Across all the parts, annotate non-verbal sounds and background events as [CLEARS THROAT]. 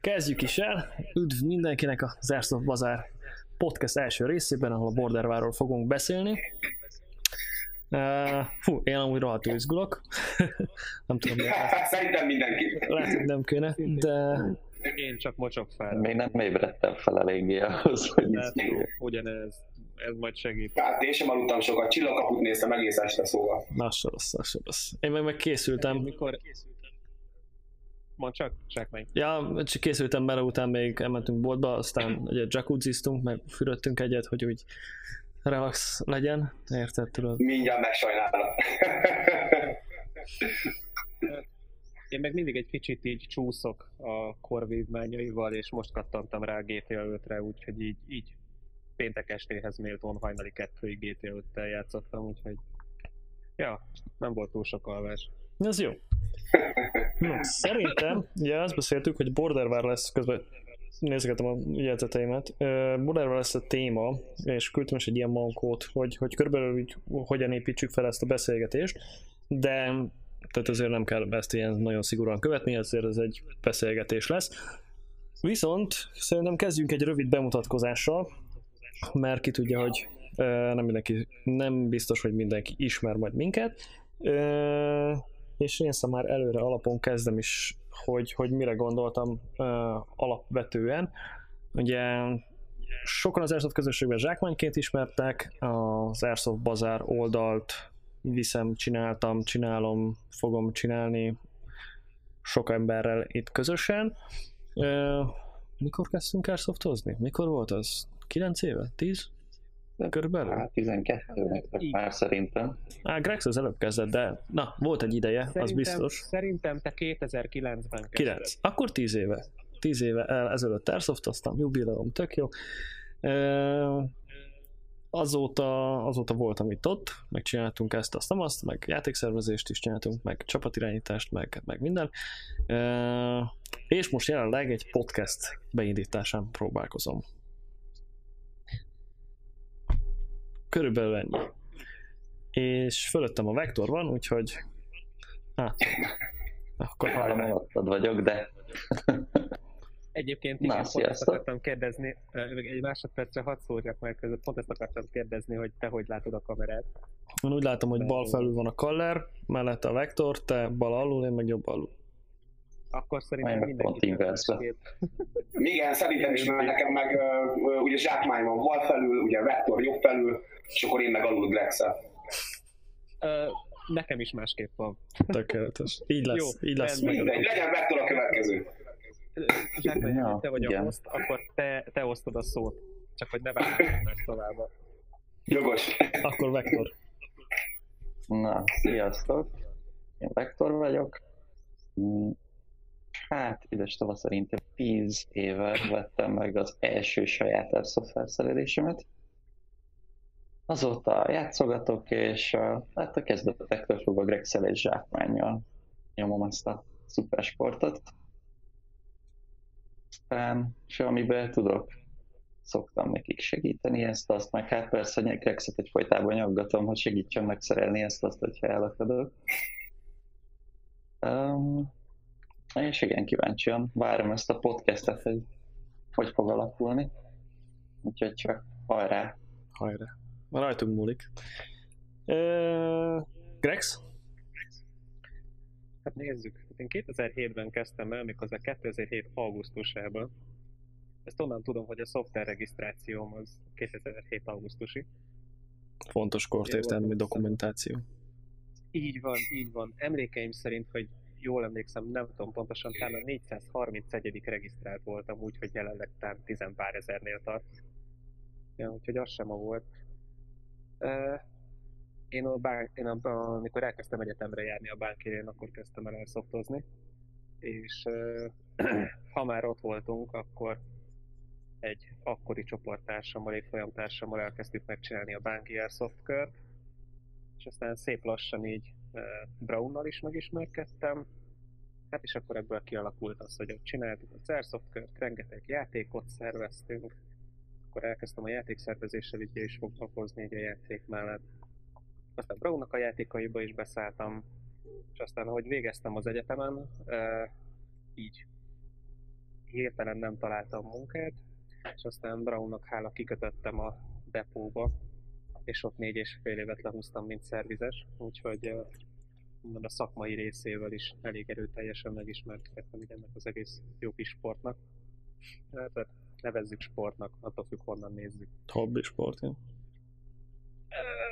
kezdjük is el. Üdv mindenkinek az Airsoft Bazár podcast első részében, ahol a Borderváról fogunk beszélni. Uh, fú, én amúgy rohadtul izgulok. [LAUGHS] nem tudom, miért. Szerintem mindenki. Lehet, hogy nem kéne, de... Én csak mocsok fel. Még nem ébredtem fel eléggé ahhoz, hogy izguljak. Ugyanez, ez majd segít. Hát én sem aludtam sokat, csillagkaput néztem egész este szóval. Na, se rossz, se rossz. Én meg, meg készültem. Mikor, Mond csak, csak meg. Ja, csak készültem bele, után még elmentünk boltba, aztán egy jacuzziztunk, meg fürödtünk egyet, hogy úgy relax legyen, érted, tudod? Mindjárt megsajnálom. [LAUGHS] Én meg mindig egy kicsit így csúszok a korvívmányaival, és most kattantam rá a GTA 5-re, úgyhogy így, így péntek estéhez méltón hajnali kettőig GTA 5-tel játszottam, úgyhogy ja, nem volt túl sok alvás. Ez jó. No, szerintem, ugye azt beszéltük, hogy Borderware lesz, közben nézgetem a jegyzeteimet, Borderware lesz a téma, és küldtem is egy ilyen mankót, hogy, hogy körülbelül így, hogyan építsük fel ezt a beszélgetést, de tehát azért nem kell ezt ilyen nagyon szigorúan követni, ezért ez egy beszélgetés lesz. Viszont szerintem kezdjünk egy rövid bemutatkozással, mert ki tudja, hogy nem mindenki, nem biztos, hogy mindenki ismer majd minket és én szóval már előre alapon kezdem is, hogy, hogy mire gondoltam uh, alapvetően. Ugye sokan az Airsoft közösségben zsákmányként ismertek, az Airsoft Bazár oldalt viszem, csináltam, csinálom, fogom csinálni sok emberrel itt közösen. Uh, mikor kezdtünk Airsoftozni? Mikor volt az? 9 éve? 10? Körülbelül? Hát 12 már szerintem. Á, Grex az előbb kezdett, de na, volt egy ideje, szerintem, az biztos. Szerintem te 2009-ben kezdted. 9. Akkor 10 éve. 10 éve el, ezelőtt aztán jubileum, tök jó. E, azóta, azóta voltam itt ott, meg csináltunk ezt, azt, nem azt, meg játékszervezést is csináltunk, meg csapatirányítást, meg, meg minden. E, és most jelenleg egy podcast beindításán próbálkozom. Körülbelül ennyi. És fölöttem a vektor van, úgyhogy... Hát, akkor három alattad vagyok, de... Egyébként igen, Na, pont ezt akartam kérdezni, egy másodpercre hadd szórjak meg között, pont ezt akartam kérdezni, hogy te hogy látod a kamerát. Én úgy látom, hogy bal felül van a kaller, mellette a vektor, te bal alul, én meg jobb alul. Akkor szerintem mindenki Igen, szerintem is, mert nekem meg uh, ugye zsákmány van bal felül, ugye vektor jobb felül, és akkor én meg alul Grexel. Uh, nekem is másképp van. Tökéletes. Így lesz. Jó, így lesz. Mindegy, legyen vektor a következő. Zsákmány, ja, te vagy igen. a host, akkor te, te osztod a szót. Csak hogy ne vágjuk meg tovább. Jogos. Akkor vektor. Na, sziasztok. Én vektor vagyok. Hát, ides tava szerintem 10 éve vettem meg az első saját airsoft felszerelésemet Azóta játszogatok, és uh, hát a kezdetektől fogva Grexel és zsákmányjal nyomom ezt a szupersportot. Aztán, és amiben tudok, szoktam nekik segíteni ezt, azt meg hát persze Grexet egyfolytában nyaggatom, hogy segítsen megszerelni ezt, azt, hogyha elakadok. Um, és igen, kíváncsian várom ezt a podcastet, hogy hogy fog alakulni. Úgyhogy csak hajrá! Hajrá! Rajtunk múlik. Uh, Grex? Hát nézzük. Én 2007-ben kezdtem el, méghozzá 2007 augusztusában. Ezt onnan tudom, hogy a szoftver regisztrációm az 2007 augusztusi. Fontos kortértelmi dokumentáció. Így van, így van. Emlékeim szerint, hogy jól emlékszem, nem tudom pontosan, talán a 431. regisztrált voltam, úgyhogy jelenleg talán 10 pár ezernél tart. Ja, úgyhogy az sem a volt. Én, a bár, én a, amikor elkezdtem egyetemre járni a bánkérén, akkor kezdtem el elszoftozni, és [CLEARS THROAT] ha már ott voltunk, akkor egy akkori csoporttársammal, egy folyamtársammal elkezdtük megcsinálni a Bánki Airsoft és aztán szép lassan így Brownnal is megismerkedtem, hát és akkor ebből kialakult az, hogy ott csináltuk a Airsoft kört, rengeteg játékot szerveztünk, akkor elkezdtem a játékszervezéssel ugye is foglalkozni egy a játék mellett. Aztán Brownnak a játékaiba is beszálltam, és aztán ahogy végeztem az egyetemen, így, hirtelen nem találtam munkát, és aztán Brownnak hála kikötöttem a depóba, és ott négy és fél évet lehúztam, mint szervizes, úgyhogy uh, a szakmai részével is elég erőteljesen megismerkedtem ennek az egész jó kis sportnak. Tehát nevezzük sportnak, attól függ honnan nézzük. Hobbi sport, ja.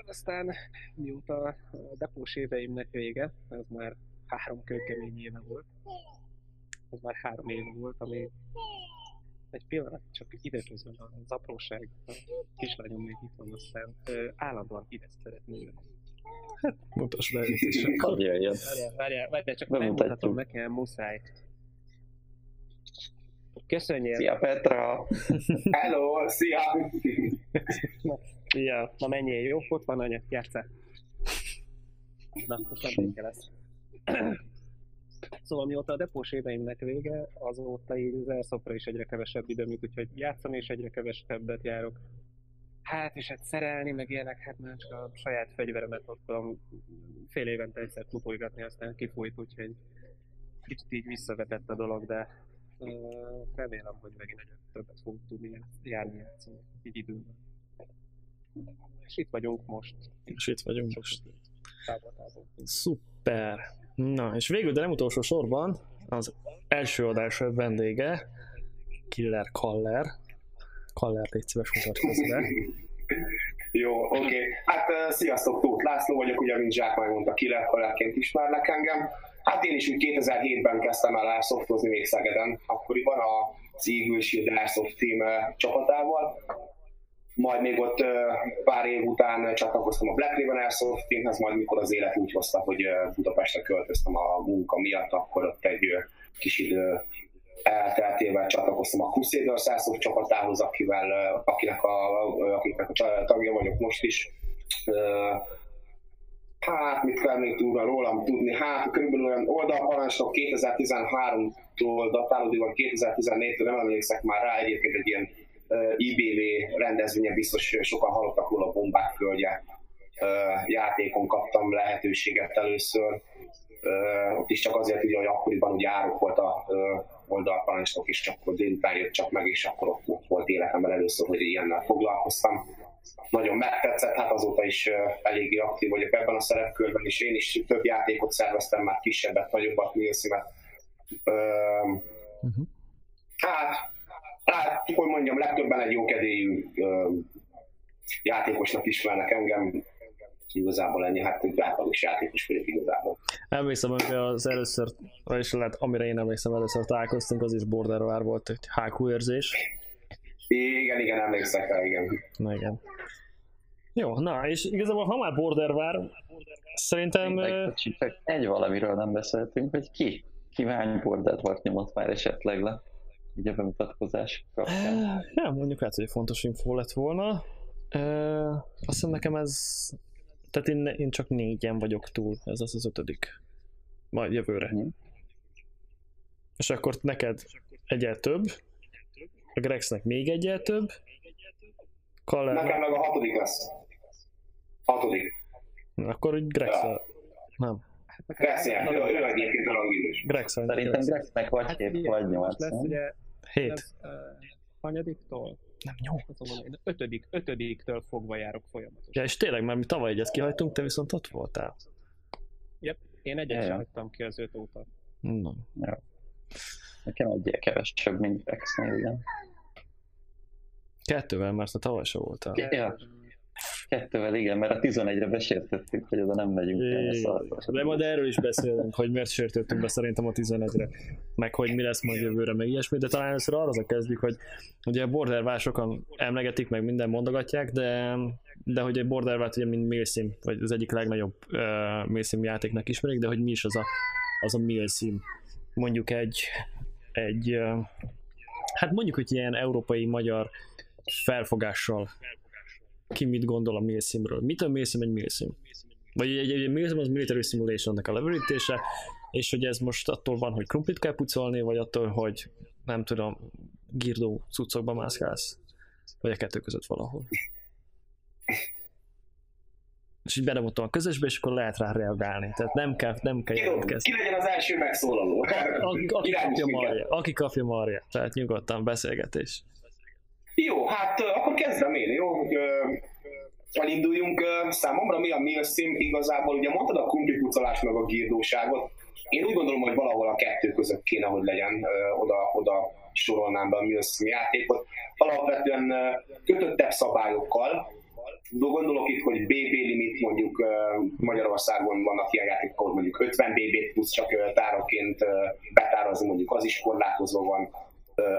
Aztán mióta a depós éveimnek vége, ez már három kőkemény éve volt, ez már három éve volt, ami egy pillanat, csak időközben az apróság, a kislányom még itt van, aztán állandóan ide szeretné Hát, mutasd be Hadd [LAUGHS] jöjjön. Várjál, várjál, várjál, csak megmutatom nekem, muszáj. Köszönjél! Szia Petra! [LAUGHS] Hello, szia! Ja, Na menjél, jó? Ott van anya, játsszál. Na, most nem lesz. Szóval mióta a depós éveimnek vége, azóta így az elszopra is egyre kevesebb időm jut, úgyhogy játszani is egyre kevesebbet járok. Hát, és hát szerelni, meg ilyenek, hát már csak a saját fegyveremet tudom fél évente egyszer tupolygatni, aztán kifújt, úgyhogy kicsit így visszavetett a dolog, de ö, remélem, hogy megint egyre többet fogunk tudni járni játszani, így időben. És itt vagyunk most. és itt vagyunk most. Távol-távol. Szuper. Na, és végül, de nem utolsó sorban, az első adás vendége, Killer Kaller. Kaller, légy szíves, mutatkozz be. [LAUGHS] Jó, oké. Okay. Hát uh, sziasztok, Tóth László vagyok, ugye, mint Zsákmány mondta, kilelkolárként ismernek engem. Hát én is úgy 2007-ben kezdtem el airsoftozni még Szegeden, akkoriban a Eagle Shield Airsoft Team uh, csapatával. Majd még ott uh, pár év után csatlakoztam a Black Ribbon Airsoft Teamhez, majd mikor az élet úgy hozta, hogy uh, Budapestre költöztem a munka miatt, akkor ott egy kis idő elteltével csatlakoztam a Crusaders Airsoft csapatához, akivel, akinek a, akiknek a tagja vagyok most is. Hát, mit kell még tudni rólam tudni? Hát, körülbelül olyan oldalparancsnok 2013-tól datálódik, vagy 2014-től nem emlékszek már rá, egyébként egy ilyen IBV rendezvényen biztos sokan hallottak róla a bombák földje játékon kaptam lehetőséget először. Ott is csak azért, ugye, hogy akkoriban ugye árok volt a oldalparancsnok, és csak akkor délután jött csak meg, és akkor ott, volt életemben először, hogy ilyennel foglalkoztam. Nagyon megtetszett, hát azóta is eléggé aktív vagyok ebben a szerepkörben, és én is több játékot szerveztem, már kisebbet, nagyobbat, Milszimet. Uh, Uh-huh. Hát, hát, hogy mondjam, legtöbben egy jókedélyű játékosnak ismernek engem. Igazából ennyi, hát egy átlagos játékos vagyok igazából. Emlékszem, hogy az először, vagyis lehet, amire én emlékszem, először találkoztunk, az is Borderware volt egy HQ érzés. Igen, igen, emlékszek rá, igen. Na igen. Jó, na, és igazából ha már Borderware, szerintem... ö, csak egy valamiről nem beszéltünk, hogy ki, ki hány volt nyomott már esetleg le, így a bemutatkozás kapcsán. Nem, mondjuk lehet, hogy fontos info lett volna. Uh, azt hiszem nekem ez... Tehát én, én csak négyen vagyok túl, ez az az ötödik. Majd jövőre. Mhm. És akkor neked egyel több, a Grexnek még egyel több, Kaller, Nekem meg a hatodik lesz. Hatodik. akkor úgy Grex Nem, Persze, ő, ő egyébként a rangidős. Grex Szerintem Grexnek vagy Hát hét, figyelj, vagy most nyolc, lesz nem? ugye, Hét. lesz, uh? Nem, nyolc. Azon én ötödik, ötödiktől fogva járok folyamatosan. Ja, és tényleg, mert mi tavaly egyet kihagytunk, te viszont ott voltál. Yep, én egyet Ja, sem ja. hagytam ki az öt óta. Na. Nekem egyel kevesebb, mint Grexnél, igen. Kettővel, mert te tavaly se voltál. Ja, kettővel igen, mert a 11-re besértettük, hogy oda nem megyünk. szarba. De majd erről is beszélünk, hogy miért sértődtünk be szerintem a 11-re, meg hogy mi lesz majd jövőre, meg ilyesmi, de talán először arra kezdjük, hogy ugye a Borderware sokan emlegetik, meg minden mondogatják, de, de hogy egy Borderware ugye mint Milsim, vagy az egyik legnagyobb uh, Milsim játéknak ismerik, de hogy mi is az a, az a Milsim. Mondjuk egy, egy uh, hát mondjuk, hogy ilyen európai-magyar felfogással ki mit gondol a Milsimről. Mit a Milsim egy Milsim? Vagy egy, egy, egy Milsim az Military Simulationnek a leverítése, és hogy ez most attól van, hogy krumplit kell pucolni, vagy attól, hogy nem tudom, girdó cuccokba mászkálsz, vagy a kettő között valahol. és így bedobottam a közösbe, és akkor lehet rá reagálni. Tehát nem kell, nem kell Ki, jelentkezni. ki legyen az első megszólaló? A, a, aki, kapja marja, aki kapja marja, tehát nyugodtan beszélgetés. Jó, hát akkor kezdem én, jó? Elinduljunk. Számomra mi a Milsim igazából? Ugye mondtad a kumplipucolás meg a girdóságot. Én úgy gondolom, hogy valahol a kettő között kéne, hogy legyen oda, oda sorolnám be a Milsim játékot. Alapvetően kötöttebb szabályokkal, Gondolok itt, hogy BB limit mondjuk Magyarországon vannak ilyen játékok, mondjuk 50 BB plusz csak ö, betárazni, mondjuk az is korlátozva van.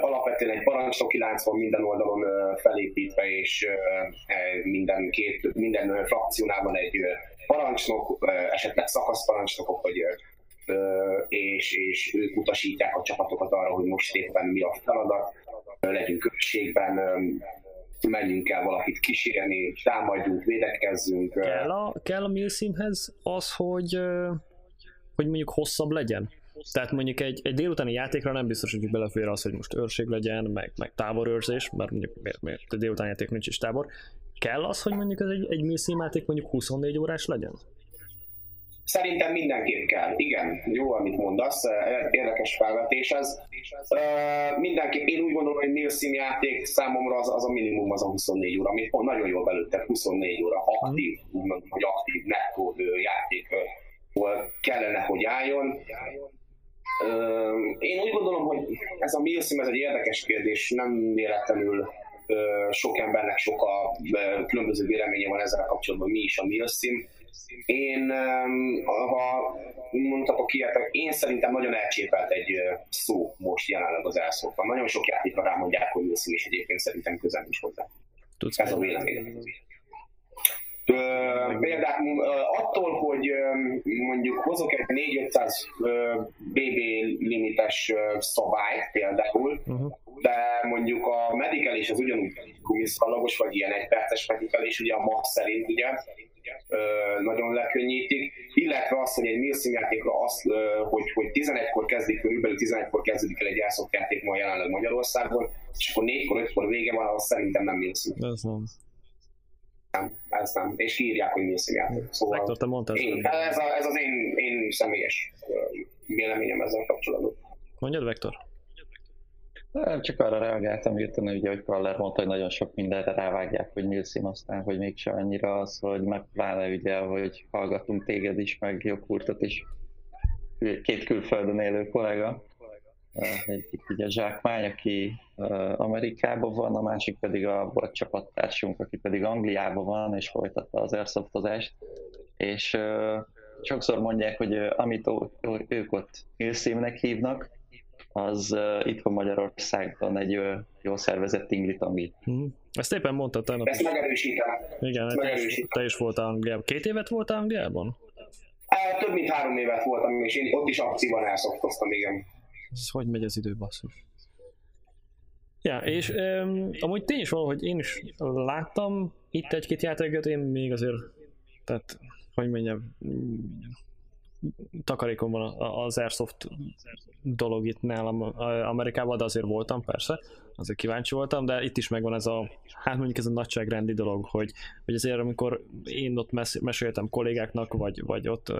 Alapvetően egy parancsnoki lánc van minden oldalon felépítve, és e, minden, két, minden frakciónál van egy parancsnok, esetleg szakaszparancsnokok, vagy és, és ők utasítják a csapatokat arra, hogy most éppen mi a feladat, legyünk közösségben, ö, menjünk el valakit kísérni, támadjunk, védekezzünk. Kell a, kell a Milsimhez az, hogy, hogy mondjuk hosszabb legyen? Tehát mondjuk egy, egy délutáni játékra nem biztos, hogy belefér az, hogy most őrség legyen, meg, meg táborőrzés, mert mondjuk miért, miért egy délutáni játék nincs is tábor. Kell az, hogy mondjuk ez egy, egy játék mondjuk 24 órás legyen? Szerintem mindenképp kell. Igen, jó, amit mondasz, érdekes felvetés ez. Mindenképp én úgy gondolom, hogy Nielsen játék számomra az, az a minimum az a 24 óra, amit pont nagyon jól belőtte, 24 óra aktív, úgy mondom, hogy aktív nettó játék kellene, hogy álljon. Én úgy gondolom, hogy ez a Milsim ez egy érdekes kérdés, nem véletlenül sok embernek sok a különböző véleménye van ezzel kapcsolatban, mi is a Milsim. Én, ha mondhatok ilyet, én szerintem nagyon elcsépelt egy szó most jelenleg az elszóban. Nagyon sok játékra rámondják, hogy Milsim, és egyébként szerintem közel is hozzá. Tudsz Ez a véleményem. Például attól, hogy mondjuk hozok egy 4-500 ö, BB limites szabályt például, Uh-huh. de mondjuk a medikelés az ugyanúgy gumiszalagos, vagy ilyen egyperces medikelés, ugye a MAP szerint ugye, nagyon lekönnyítik, illetve az, hogy egy Milsim játékra az, ö, hogy, hogy 11-kor kezdik, körülbelül 11-kor kezdődik el egy játszott játék ma jelenleg Magyarországon, és akkor 4-kor, 5-kor vége van, az szerintem nem Milsim. Ez nem. Nem, ez nem. És kiírják, hogy Milsim játék. Szóval Vektor, te mondtad. én, ez, a, ez az én, én személyes véleményem ezzel kapcsolatban. Mondjad, Vektor? Nem, csak arra reagáltam hirtelen, ugye, hogy Kaller mondta, hogy nagyon sok mindenre rávágják, hogy Milsim, aztán, hogy mégse annyira az, hogy meg pláne ugye, hogy hallgatunk téged is, meg jogkurtot is. Két külföldön élő kollega, egyik ugye Zsákmány, aki eh, Amerikában van, a másik pedig a volt csapattársunk, aki pedig Angliában van, és folytatta az airsoftozást. És eh, sokszor mondják, hogy eh, amit ők ott Milsimnek hívnak, az uh, itthon Magyarországon egy uh, jól szervezett tingli-tangi. Uh-huh. Ezt éppen mondtad tegnap Ezt megerősítem. Igen, ezt te is, megerősítem. te is voltál Angliában. Két évet voltál Angliában? Eh, Több mint három évet voltam, és én ott is aktívan elszokkoztam, igen. Ez hogy megy az idő, basszus? Ja, és um, amúgy tény is való, hogy én is láttam itt egy-két játékot, én még azért, tehát, hogy mondjam, takarékon van az Airsoft dolog itt nálam Amerikában, de azért voltam, persze, azért kíváncsi voltam, de itt is megvan ez a, hát mondjuk ez a nagyságrendi dolog, hogy, hogy azért amikor én ott mes- meséltem kollégáknak, vagy, vagy ott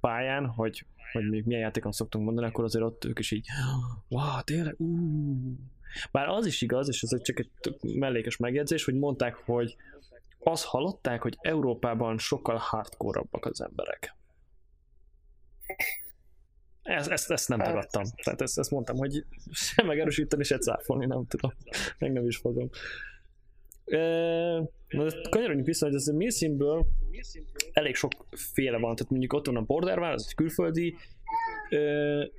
pályán, hogy, hogy még milyen játékon szoktunk mondani, akkor azért ott ők is így, wow, tényleg, uh. Bár az is igaz, és ez csak egy mellékes megjegyzés, hogy mondták, hogy azt hallották, hogy Európában sokkal hardcore-abbak az emberek. Ezt, ezt, ezt nem tagadtam. Tehát ezt, ezt mondtam, hogy [LAUGHS] sem megerősíteni, se cáfolni, nem tudom. Meg nem is fogom. Na, de kanyarodjunk vissza, hogy ez a Milsimből elég sok féle van. Tehát mondjuk ott van a Borderware, az egy külföldi.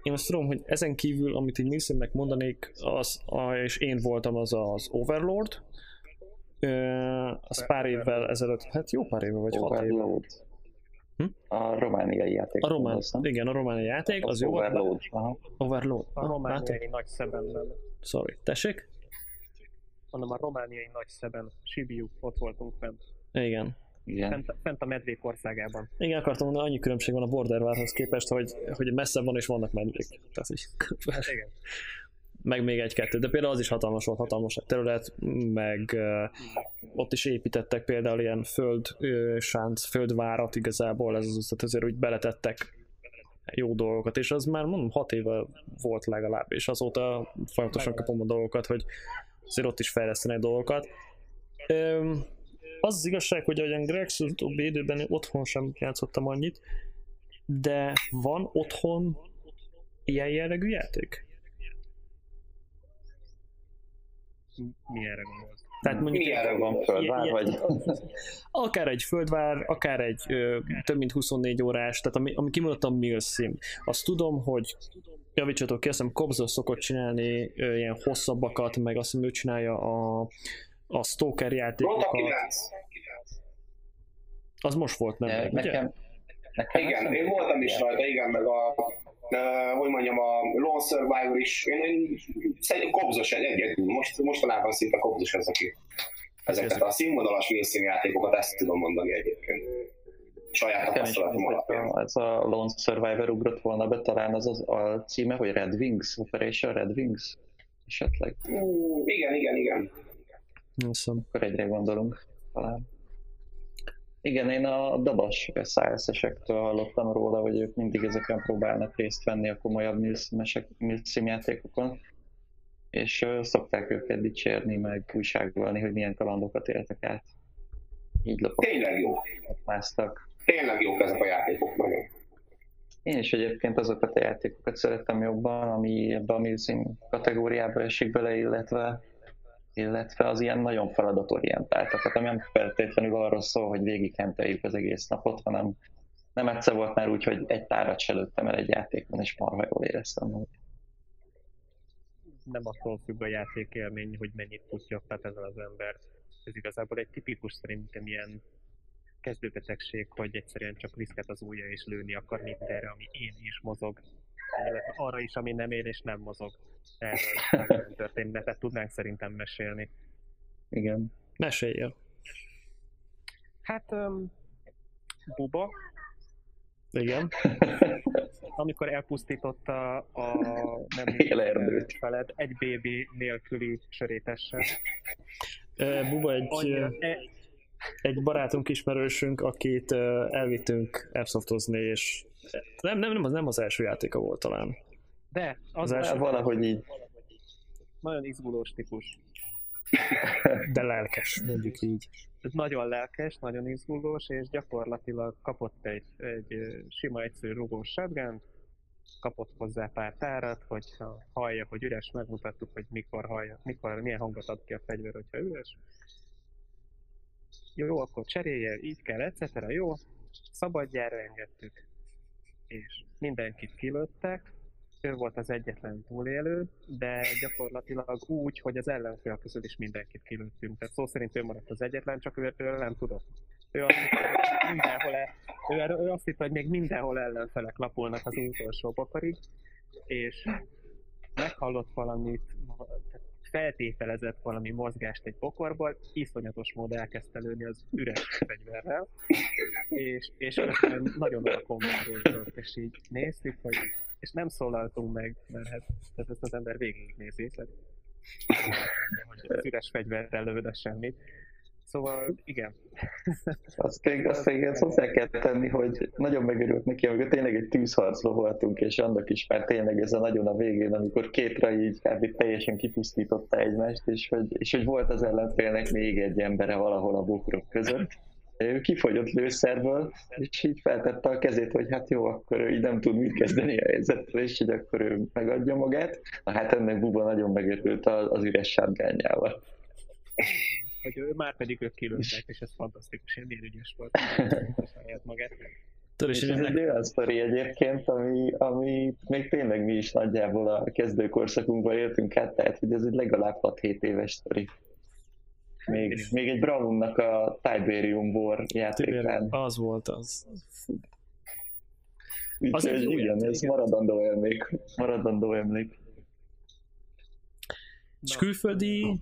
Én azt tudom, hogy ezen kívül, amit így Milsimnek mondanék, az, és én voltam, az az Overlord. Az pár évvel ezelőtt, hát jó pár éve, vagy hat éve. Overload. Hm? A romániai játék. A román, igen, a román játék, az jó. volt. Overload. Aha. Overload. A romániai nagy szeben, nem. Sorry. Tessék? Mondom, a romániai nagy szeben, Sibiu, ott voltunk fent. Igen. Igen. Fent, fent a medvék országában. Igen, akartam mondani, annyi különbség van a Borderware-hoz képest, hogy, hogy messze van és vannak medvék. Tehát így, Hát igen. meg még egy-kettő, de például az is hatalmas volt, hatalmas terület, meg uh, ott is építettek például ilyen föld uh, sánc, földvárat igazából, ez az, tehát azért úgy beletettek jó dolgokat, és az már mondom hat éve volt legalább, és azóta folyamatosan kapom a dolgokat, hogy azért ott is fejlesztenek dolgokat. Um, az az igazság, hogy ahogyan Greg utóbbi időben otthon sem játszottam annyit, de van otthon ilyen jellegű játék? Milyenre gondolsz? Tehát mondjuk Milyenre van földvár, vagy? Akár egy földvár, akár egy ö, több mint 24 órás, tehát ami, ami kimondottan sim. Azt tudom, hogy javítsatok ki, azt hiszem Kobzor szokott csinálni ö, ilyen hosszabbakat, meg azt hiszem ő csinálja a, a Stalker játékokat. 9. Az most volt, nem? Meg, ugye? Nekem, nekem Igen, én voltam is rajta, igen, meg a Uh, hogy mondjam, a Lone Survivor is, én, én szerintem kobzos egy egyedül, most, mostanában szinte kobzos ez, aki ezeket a színvonalas játékokat, ezt tudom mondani egyébként. Saját tapasztalatom ez alapján. a, ez a Lone Survivor ugrott volna be, talán az az a címe, hogy Red Wings, Operation Red Wings esetleg. Mm, igen, igen, igen. Hiszem. Akkor egyre gondolunk talán. Igen, én a Dabas SIS-esektől hallottam róla, hogy ők mindig ezeken próbálnak részt venni a komolyabb Milsim játékokon, és szokták őket dicsérni, meg újságolni, hogy milyen kalandokat éltek át. Így Tényleg jó. másztak. Tényleg jók ezek a játékok nagyon. Én is egyébként azokat a játékokat szeretem jobban, ami ebbe a Milsim kategóriába esik bele, illetve illetve az ilyen nagyon feladatorientáltakat, ami nem feltétlenül arról szól, hogy végigkenteljük az egész napot, hanem nem egyszer volt már úgy, hogy egy tárat se lőttem el egy játékon, és marha jól éreztem magam. Nem attól függ a játékélmény, hogy mennyit putyogtat ezzel az ember. Ez igazából egy tipikus szerintem ilyen kezdőbetegség, hogy egyszerűen csak viszket az ujja és lőni akar mindenre, ami én is mozog. Arra is, ami nem él és nem mozog. Erről történetet tudnánk szerintem mesélni. Igen. Meséljél. Hát, um, Buba, Igen. amikor elpusztította a nem [LAUGHS] Élerdőt. feled egy bébi nélküli sörétessel. Buba egy, Annyira, e, egy barátunk, ismerősünk, akit elvittünk airsoftozni, és nem, nem, nem, az, nem az első játéka volt talán. de az, Az első- Valahogy így. nagyon izgulós típus. De lelkes, mondjuk így. Ez nagyon lelkes, nagyon izgulós, és gyakorlatilag kapott egy, egy sima, egyszerű rugós shotgun, kapott hozzá pár tárat, hogyha hallja, hogy üres, megmutattuk, hogy mikor hallja, mikor, milyen hangot ad ki a fegyver, hogyha üres. Jó, akkor cserélje, így kell, etc. Jó, szabadjára engedtük. És mindenkit kilőttek, ő volt az egyetlen túlélő, de gyakorlatilag úgy, hogy az ellenfél közül is mindenkit kilőttünk. Tehát szó szerint ő maradt az egyetlen, csak ő erről nem tudott. Ő azt hitte, hogy mindenhol, ő, ő azt hitte, hogy még mindenhol ellenfelek lapulnak az utolsó bokarig, és meghallott valamit, feltételezett valami mozgást egy bokorból, iszonyatos módon elkezdte lőni az üres fegyverrel, és, és közben nagyon alkombározott, és így néztük, hogy és nem szólaltunk meg, mert hát tehát ezt az ember végignézi, tehát hogy az üres fegyverrel lövöd semmit. Szóval igen, Azt azt ezt hozzá kell tenni, hogy nagyon megörült neki, amikor tényleg egy tűzharcba voltunk, és annak is már tényleg ez a nagyon a végén, amikor kétra így kb. teljesen kipusztította egymást, és hogy, és hogy volt az ellenfélnek még egy embere valahol a bokrok között. Ő kifogyott lőszerből, és így feltette a kezét, hogy hát jó, akkor ő így nem tud mit kezdeni a helyzettel, és hogy akkor ő megadja magát. Na hát ennek Buba nagyon megörült az üres sárgányával. Hogy ő már pedig ők kilőttek, és ez fantasztikus, én milyen ügyes volt [LAUGHS] saját magát. Tudod, És ez így egy olyan sztori egyébként, ami, ami még tényleg mi is nagyjából a kezdőkorszakunkban éltünk át, tehát hogy ez egy legalább 6-7 éves sztori. Még, még egy Brownnak a Tiberium War játékán. az volt az. Úgyhogy egy jó igen, játék, ez maradandó emlék. Maradandó emlék. És külföldi...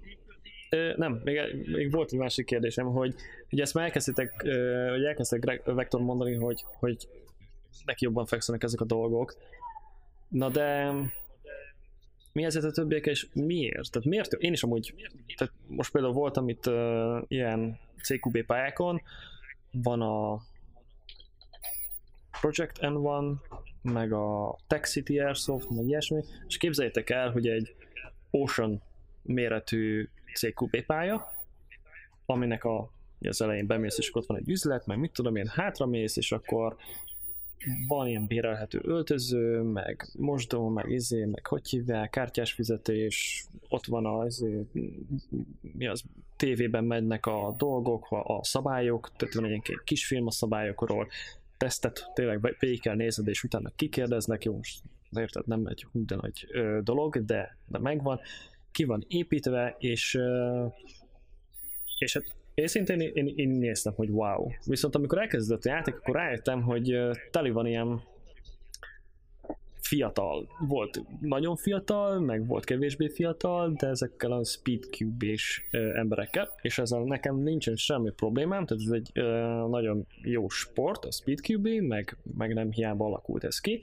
Nem, még, még volt egy másik kérdésem, hogy ugye ezt már elkezdtétek, hogy elkezdtek Vector mondani, hogy, hogy neki jobban fekszenek ezek a dolgok. Na de mi ezért a többiek, és miért? Tehát miért? Én is amúgy, tehát most például voltam itt uh, ilyen CQB pályákon, van a Project N1, meg a Tech City Airsoft, meg ilyesmi, és képzeljétek el, hogy egy Ocean méretű CQB pálya, aminek a, az elején bemész, és ott van egy üzlet, meg mit tudom én, hátramész, és akkor van ilyen bérelhető öltöző, meg mosdó, meg izé, meg hogy hívják, kártyás fizetés, ott van az, izé, mi az, tévében mennek a dolgok, a, a szabályok, tehát van egy ilyen kisfilm a szabályokról, tesztet tényleg végig kell nézed, és utána kikérdeznek, jó, most érted, nem egy hú, de nagy dolog, de, de megvan, ki van építve, és, és hát Őszintén én, én, én néztem, hogy wow. Viszont amikor elkezdődött a játék, akkor rájöttem, hogy teli van ilyen fiatal. Volt nagyon fiatal, meg volt kevésbé fiatal, de ezekkel a speedcube és emberekkel, és ezzel nekem nincsen semmi problémám, tehát ez egy ö, nagyon jó sport, a speedcube meg, meg nem hiába alakult ez ki,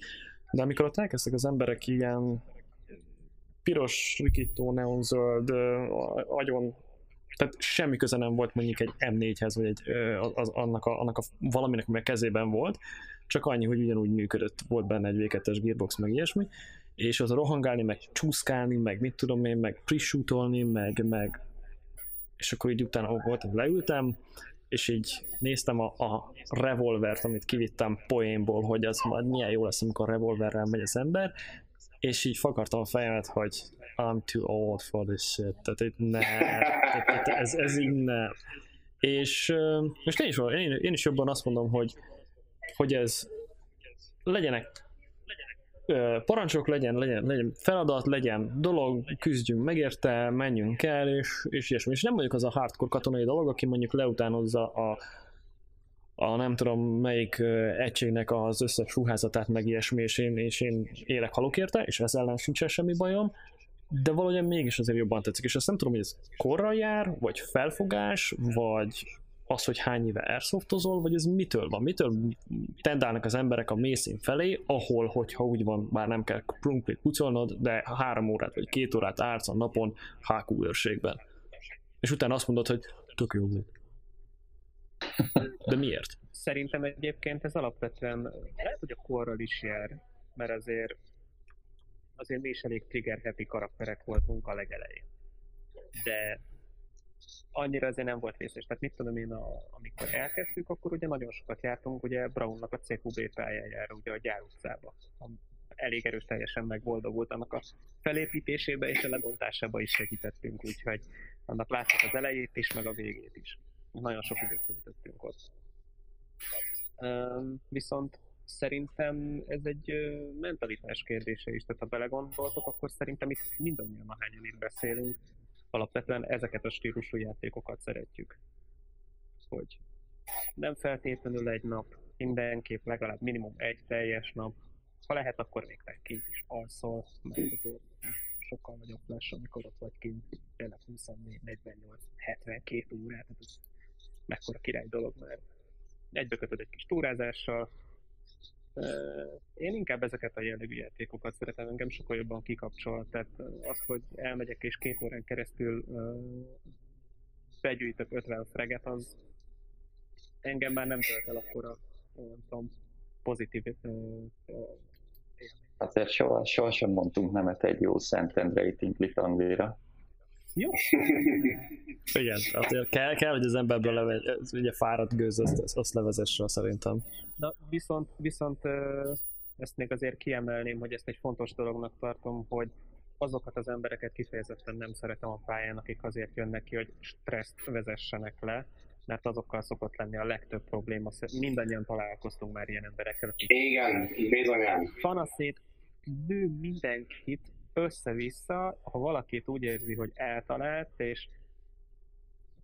de amikor ott elkezdtek az emberek ilyen piros, rikító, neonzöld, agyon. Tehát semmi köze nem volt mondjuk egy M4-hez, vagy egy, az, annak, a, annak a valaminek, ami a kezében volt, csak annyi, hogy ugyanúgy működött, volt benne egy V2-es gearbox, meg ilyesmi, és az rohangálni, meg csúszkálni, meg mit tudom én, meg pre meg, meg és akkor így utána volt, leültem, és így néztem a, a revolvert, amit kivittem poénból, hogy az majd milyen jó lesz, amikor a revolverrel megy az ember, és így fakartam a fejemet, hogy I'm too old for this shit, tehát itt ne, tehát ez, ez így ne. És most én is, én, én is jobban azt mondom, hogy, hogy ez legyenek parancsok legyen, legyen, legyen feladat, legyen dolog, küzdjünk megérte, menjünk el, és, és ilyesmi. És nem vagyok az a hardcore katonai dolog, aki mondjuk leutánozza a, a nem tudom melyik egységnek az összes ruházatát, meg ilyesmi, és én, és én élek halok érte, és ezzel ellen sincs semmi bajom, de valahogyan mégis azért jobban tetszik, és azt nem tudom, hogy ez korra jár, vagy felfogás, vagy az, hogy hány éve airsoftozol, vagy ez mitől van? Mitől tendálnak az emberek a mészén felé, ahol, hogyha úgy van, bár nem kell krumplit pucolnod, de három órát vagy két órát ársz a napon HQ őrségben. És utána azt mondod, hogy tök jó volt. De miért? Szerintem egyébként ez alapvetően lehet, hogy a korral is jár, mert azért azért mi is elég trigger happy karakterek voltunk a legelején. De annyira azért nem volt vészes. Tehát mit tudom én, a, amikor elkezdtük, akkor ugye nagyon sokat jártunk ugye Brownnak a CQB pályájára, ugye a gyár utcába. Elég erős teljesen megboldogult annak a felépítésébe és a lebontásába is segítettünk, úgyhogy annak látszott az elejét is, meg a végét is. Nagyon sok időt töltöttünk ott. Viszont szerintem ez egy mentalitás kérdése is, tehát ha belegondoltok, akkor szerintem itt mindannyian ahányan itt beszélünk, alapvetően ezeket a stílusú játékokat szeretjük. Hogy nem feltétlenül egy nap, mindenképp legalább minimum egy teljes nap, ha lehet, akkor még te kint is alszol, mert azért sokkal nagyobb lesz, amikor ott vagy kint, tényleg 24, 48, 72 órát, tehát mekkora király dolog, mert egybekötöd egy kis túrázással, én inkább ezeket a jellegű játékokat szeretem, engem sokkal jobban kikapcsol, tehát az, hogy elmegyek és két órán keresztül begyűjtök 50 freget, az engem már nem tölt el akkora, nem tudom, pozitív Azért soha, soha sem mondtunk nemet egy jó Szentendrei Tinkli tangvéra. Jó. [LAUGHS] Igen, azért kell, kell, hogy az emberből leve, ugye fáradt gőz, azt, azt levezesse szerintem. Na, viszont, viszont ezt még azért kiemelném, hogy ezt egy fontos dolognak tartom, hogy azokat az embereket kifejezetten nem szeretem a pályán, akik azért jönnek ki, hogy stresszt vezessenek le, mert azokkal szokott lenni a legtöbb probléma. Mindannyian találkoztunk már ilyen emberekkel. Igen, bizonyan. Fanaszét nő mindenkit, össze-vissza, ha valakit úgy érzi, hogy eltalált, és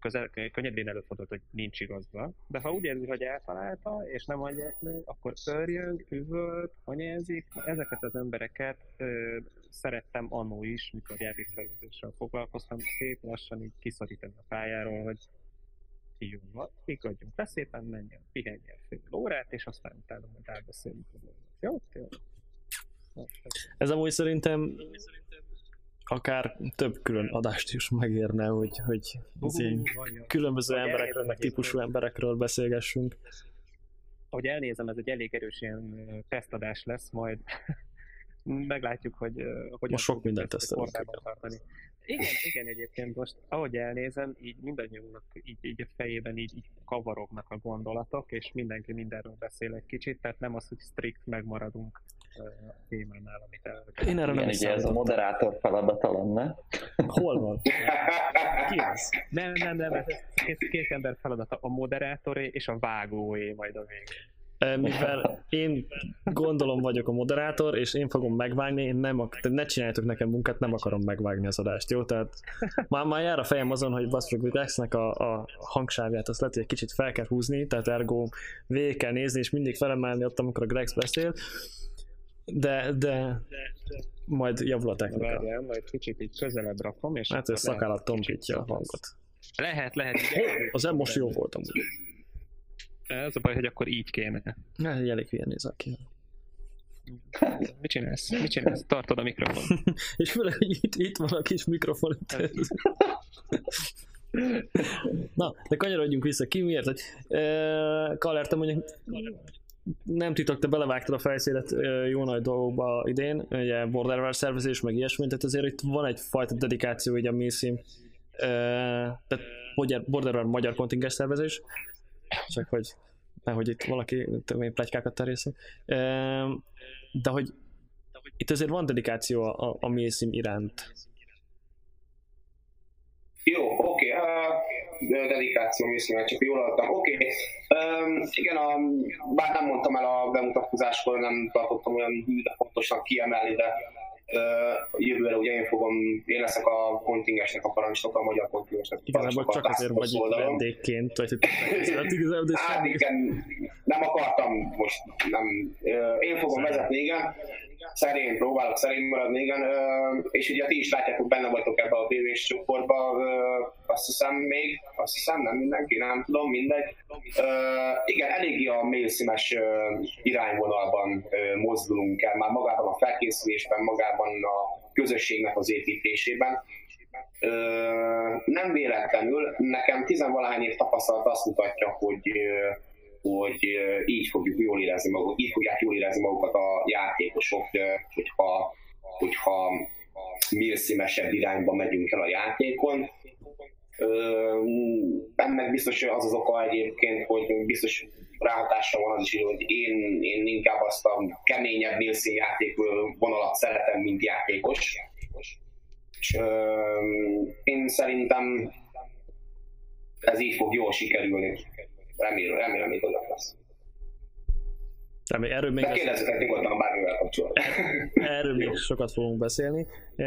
közel, könnyedén előfordult, hogy nincs igazba, de ha úgy érzi, hogy eltalálta, és nem adják meg, akkor örjön, üvölt, anyázik. Ezeket az embereket ö, szerettem annó is, mikor játékszervezéssel foglalkoztam, szép lassan így kiszorítani a pályáról, hogy jó van, kigadjunk le szépen, menjen, pihenjen fél órát, és aztán utána majd elbeszéljük. Jó? Jó? Ez amúgy szerintem akár több külön adást is megérne, hogy, hogy különböző emberekről, meg típusú emberekről beszélgessünk. Ahogy elnézem, ez egy elég erős ilyen tesztadás lesz, majd [LAUGHS] meglátjuk, hogy hogy most sok mindent tesztelünk. Igen, igen, egyébként most, ahogy elnézem, így mindannyiunknak így, így a fejében így, így kavarognak a gondolatok, és mindenki mindenről beszél egy kicsit, tehát nem az, hogy strikt megmaradunk a témánál, amit el... Én erre nem Igen, ez a moderátor feladata lenne. Hol van? Ki az? Nem, nem, nem, ez két, két ember feladata, a moderátoré és a vágóé majd a végén mivel én gondolom vagyok a moderátor, és én fogom megvágni, én nem, ak- ne csináljátok nekem munkát, nem akarom megvágni az adást, jó? Tehát már, már jár a fejem azon, hogy hogy Rexnek a, a hangsávját azt lehet, hogy egy kicsit fel kell húzni, tehát ergo végig kell nézni, és mindig felemelni ott, amikor a Grex beszél, de, de majd javul a technika. Várjál, majd kicsit így közelebb rakom, és... Hát ez szakállat tompítja a hangot. Lehet, lehet. [LAUGHS] Az most jó voltam. Ez a baj, hogy akkor így kéne. Egy elég hülyen néz ki. Mit csinálsz? Mit csinálsz? Tartod a mikrofon. [LAUGHS] És főleg, hogy itt, itt van a kis mikrofon. [LAUGHS] Na, de kanyarodjunk vissza ki, miért? Hogy, e, Kaller, te mondjuk nem titok, te belevágtad a fejszélet jó nagy dolgokba idén, ugye Borderware szervezés, meg ilyesmi, tehát azért itt van egyfajta dedikáció így a e, tehát Borderware magyar kontingens szervezés, csak hogy nehogy itt valaki plegykákat terjeszem. De hogy itt azért van dedikáció a, a, a iránt. Jó, oké. Uh, dedikáció mészim, csak jól adtam. Oké. Okay. Um, igen, a, bár nem mondtam el a bemutatkozáskor, nem tartottam olyan fontosnak kiemelni, de jövőre ugye én fogom, én leszek a kontingesnek a parancsnok, a magyar kontingesnek a. Igazából csak azért vagy itt vendégként, vagy hát igazából, de [LAUGHS] hát igen, nem akartam most, nem, én fogom vezetni, igen, szerény, próbálok szerény maradni, igen, és ugye ti is látjátok, benne vagytok ebbe a BV-s csoportba, azt hiszem még, azt hiszem nem mindenki, nem tudom, mindegy. Igen, eléggé a mailszínes irányvonalban mozdulunk el, már magában a felkészülésben, magában a közösségnek az építésében. Nem véletlenül, nekem tizenvalahány év tapasztalat azt mutatja, hogy hogy így fogjuk jól érezni magukat, így fogják jól érezni magukat a játékosok, hogyha, hogyha milszimesebb irányba megyünk el a játékon. Ennek biztos az az oka egyébként, hogy biztos ráhatásra van az is, hogy én, én inkább azt a keményebb Nielsen játék vonalat szeretem, mint játékos. És, én szerintem ez így fog jól sikerülni remélem, remélem még oda lesz. Remé, erről még... De kérdezzetek nyugodtan bármivel kapcsolatban. [LAUGHS] Erről még sokat fogunk beszélni. E,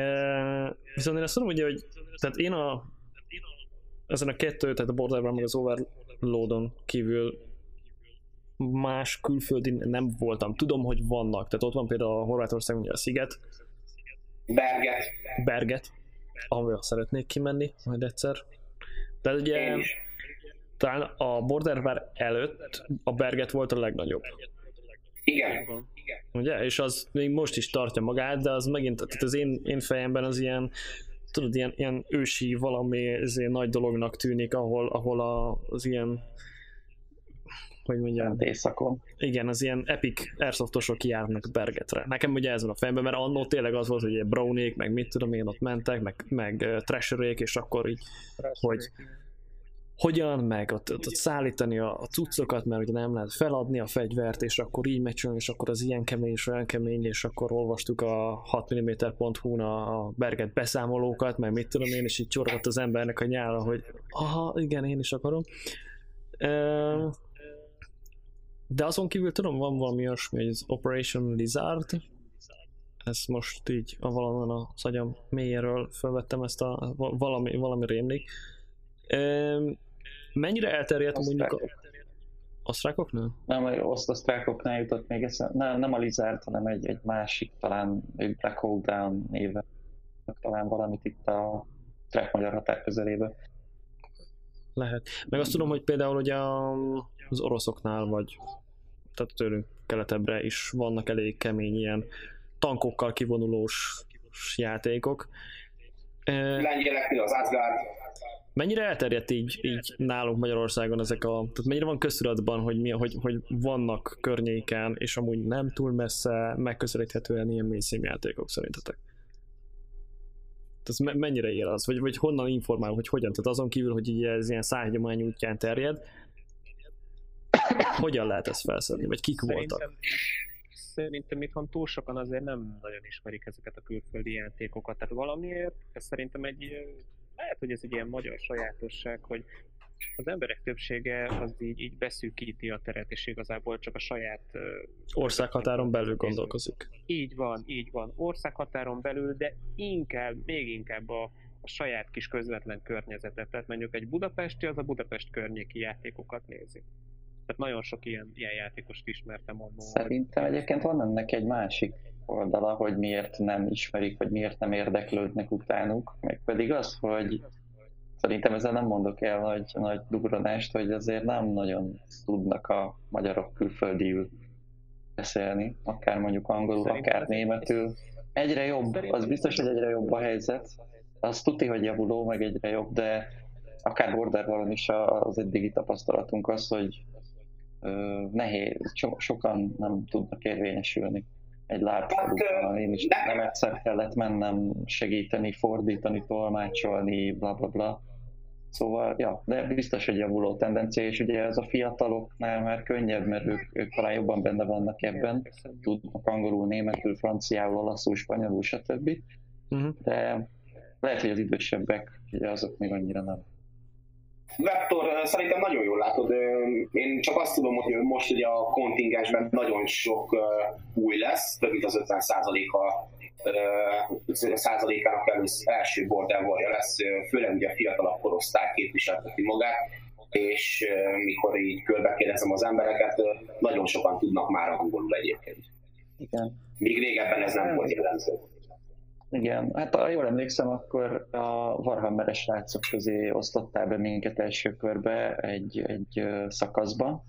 viszont én azt mondom, hogy, hogy tehát én a ezen a kettő, tehát a Borderlands meg az Overloadon kívül más külföldi nem voltam. Tudom, hogy vannak. Tehát ott van például a Horvátország, ugye a Sziget. Berget. Berget, ahol szeretnék kimenni majd egyszer. De ugye talán a Borderware előtt a Berget volt a legnagyobb. Igen. Ugye? És az még most is tartja magát, de az megint, tehát az én, én fejemben az ilyen, tudod, ilyen, ilyen ősi valami nagy dolognak tűnik, ahol, ahol a, az ilyen hogy mondjam, éjszakon. Igen, az ilyen epic airsoftosok kijárnak Bergetre. Nekem ugye ez van a fejemben, mert annó tényleg az volt, hogy brownék, meg mit tudom én, ott mentek, meg, meg uh, trasherék, és akkor így, hogy hogyan, meg ott, ott, ott szállítani a, a cuccokat, mert ugye nem lehet feladni a fegyvert, és akkor így megy és akkor az ilyen kemény, és olyan kemény, és akkor olvastuk a 6mm.hu-n a, a Berget beszámolókat, meg mit tudom én, és így csorgott az embernek a nyála, hogy aha, igen, én is akarom. De azon kívül tudom, van valami olyasmi, hogy az Operation Lizard, ezt most így a valamon a szagyam mélyéről felvettem ezt a valami, valami rémlik. Mennyire elterjedt mondjuk a... Osztrákoknál? Nem, osztrákoknál jutott még eszem. Nem, nem a Lizard, hanem egy, egy másik, talán egy Black Hole Down néve. Talán valamit itt a track magyar határ közelében. Lehet. Meg azt tudom, hogy például a, az oroszoknál, vagy tehát tőlünk keletebbre is vannak elég kemény ilyen tankokkal kivonulós játékok, lengyeleknél az Asgard. Mennyire elterjedt így, így nálunk Magyarországon ezek a... Tehát mennyire van köztudatban, hogy, mi, hogy, hogy vannak környéken, és amúgy nem túl messze megközelíthetően ilyen mélyszín játékok szerintetek? Tehát mennyire ér az? Vagy, vagy honnan informál, hogy hogyan? Tehát azon kívül, hogy így ez ilyen szájgyomány útján terjed, hogyan lehet ezt felszedni? Vagy kik Szerintem, voltak? szerintem itthon túl sokan azért nem nagyon ismerik ezeket a külföldi játékokat. Tehát valamiért, ez szerintem egy, lehet, hogy ez egy ilyen magyar sajátosság, hogy az emberek többsége az így, így beszűkíti a teret, és igazából csak a saját... Országhatáron belül gondolkozik. Így van, így van. Országhatáron belül, de inkább, még inkább a, a saját kis közvetlen környezetet. Tehát mondjuk egy budapesti, az a Budapest környéki játékokat nézi. Tehát nagyon sok ilyen, ilyen játékost ismertem annól. Szerintem egyébként van ennek egy másik oldala, hogy miért nem ismerik, vagy miért nem érdeklődnek utánuk, meg pedig az, hogy szerintem ezzel nem mondok el nagy, nagy dugranást, hogy azért nem nagyon tudnak a magyarok külföldiül beszélni, akár mondjuk angolul, Szerintem akár németül. Egyre jobb, az biztos, hogy egyre jobb a helyzet. Az tuti, hogy javuló, meg egyre jobb, de akár bordervalon is az eddigi tapasztalatunk az, hogy nehéz, so, sokan nem tudnak érvényesülni egy lábfalukban. Hát, Én is nem egyszer kellett mennem segíteni, fordítani, tolmácsolni, bla bla bla. Szóval, ja, de biztos, hogy javuló tendencia, és ugye ez a fiataloknál már könnyebb, mert ők, ők talán jobban benne vannak ebben, tudnak angolul, németül, franciául, olaszul, spanyolul, stb. Uh-huh. De lehet, hogy az idősebbek, ugye azok még annyira nem. Vektor, szerintem nagyon jól látod. Én csak azt tudom, hogy most ugye a kontingensben nagyon sok új lesz, több mint az 50 százaléka százalékának első Border Warrior lesz, főleg ugye a fiatalabb korosztály képviselteti magát, és mikor így körbe kérdezem az embereket, nagyon sokan tudnak már angolul egyébként. Igen. Míg régebben ez nem volt jellemző. Igen, hát ha jól emlékszem, akkor a Warhammeres srácok közé osztottál be minket első körbe egy, egy szakaszba.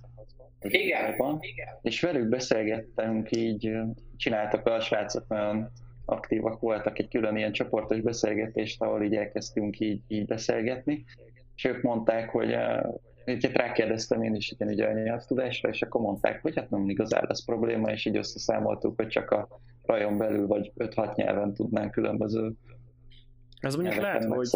Egy igen, igen. És velük beszélgettünk így, csináltak a srácok nagyon aktívak voltak egy külön ilyen csoportos beszélgetést, ahol így elkezdtünk így, így beszélgetni, és ők mondták, hogy Egyébként rákérdeztem én is igen, ugye a nyelvtudásra, és akkor mondták, hogy hát nem igazán lesz probléma, és így összeszámoltuk, hogy csak a rajon belül vagy 5-6 nyelven tudnánk különböző ez mondjuk lehet, hogy,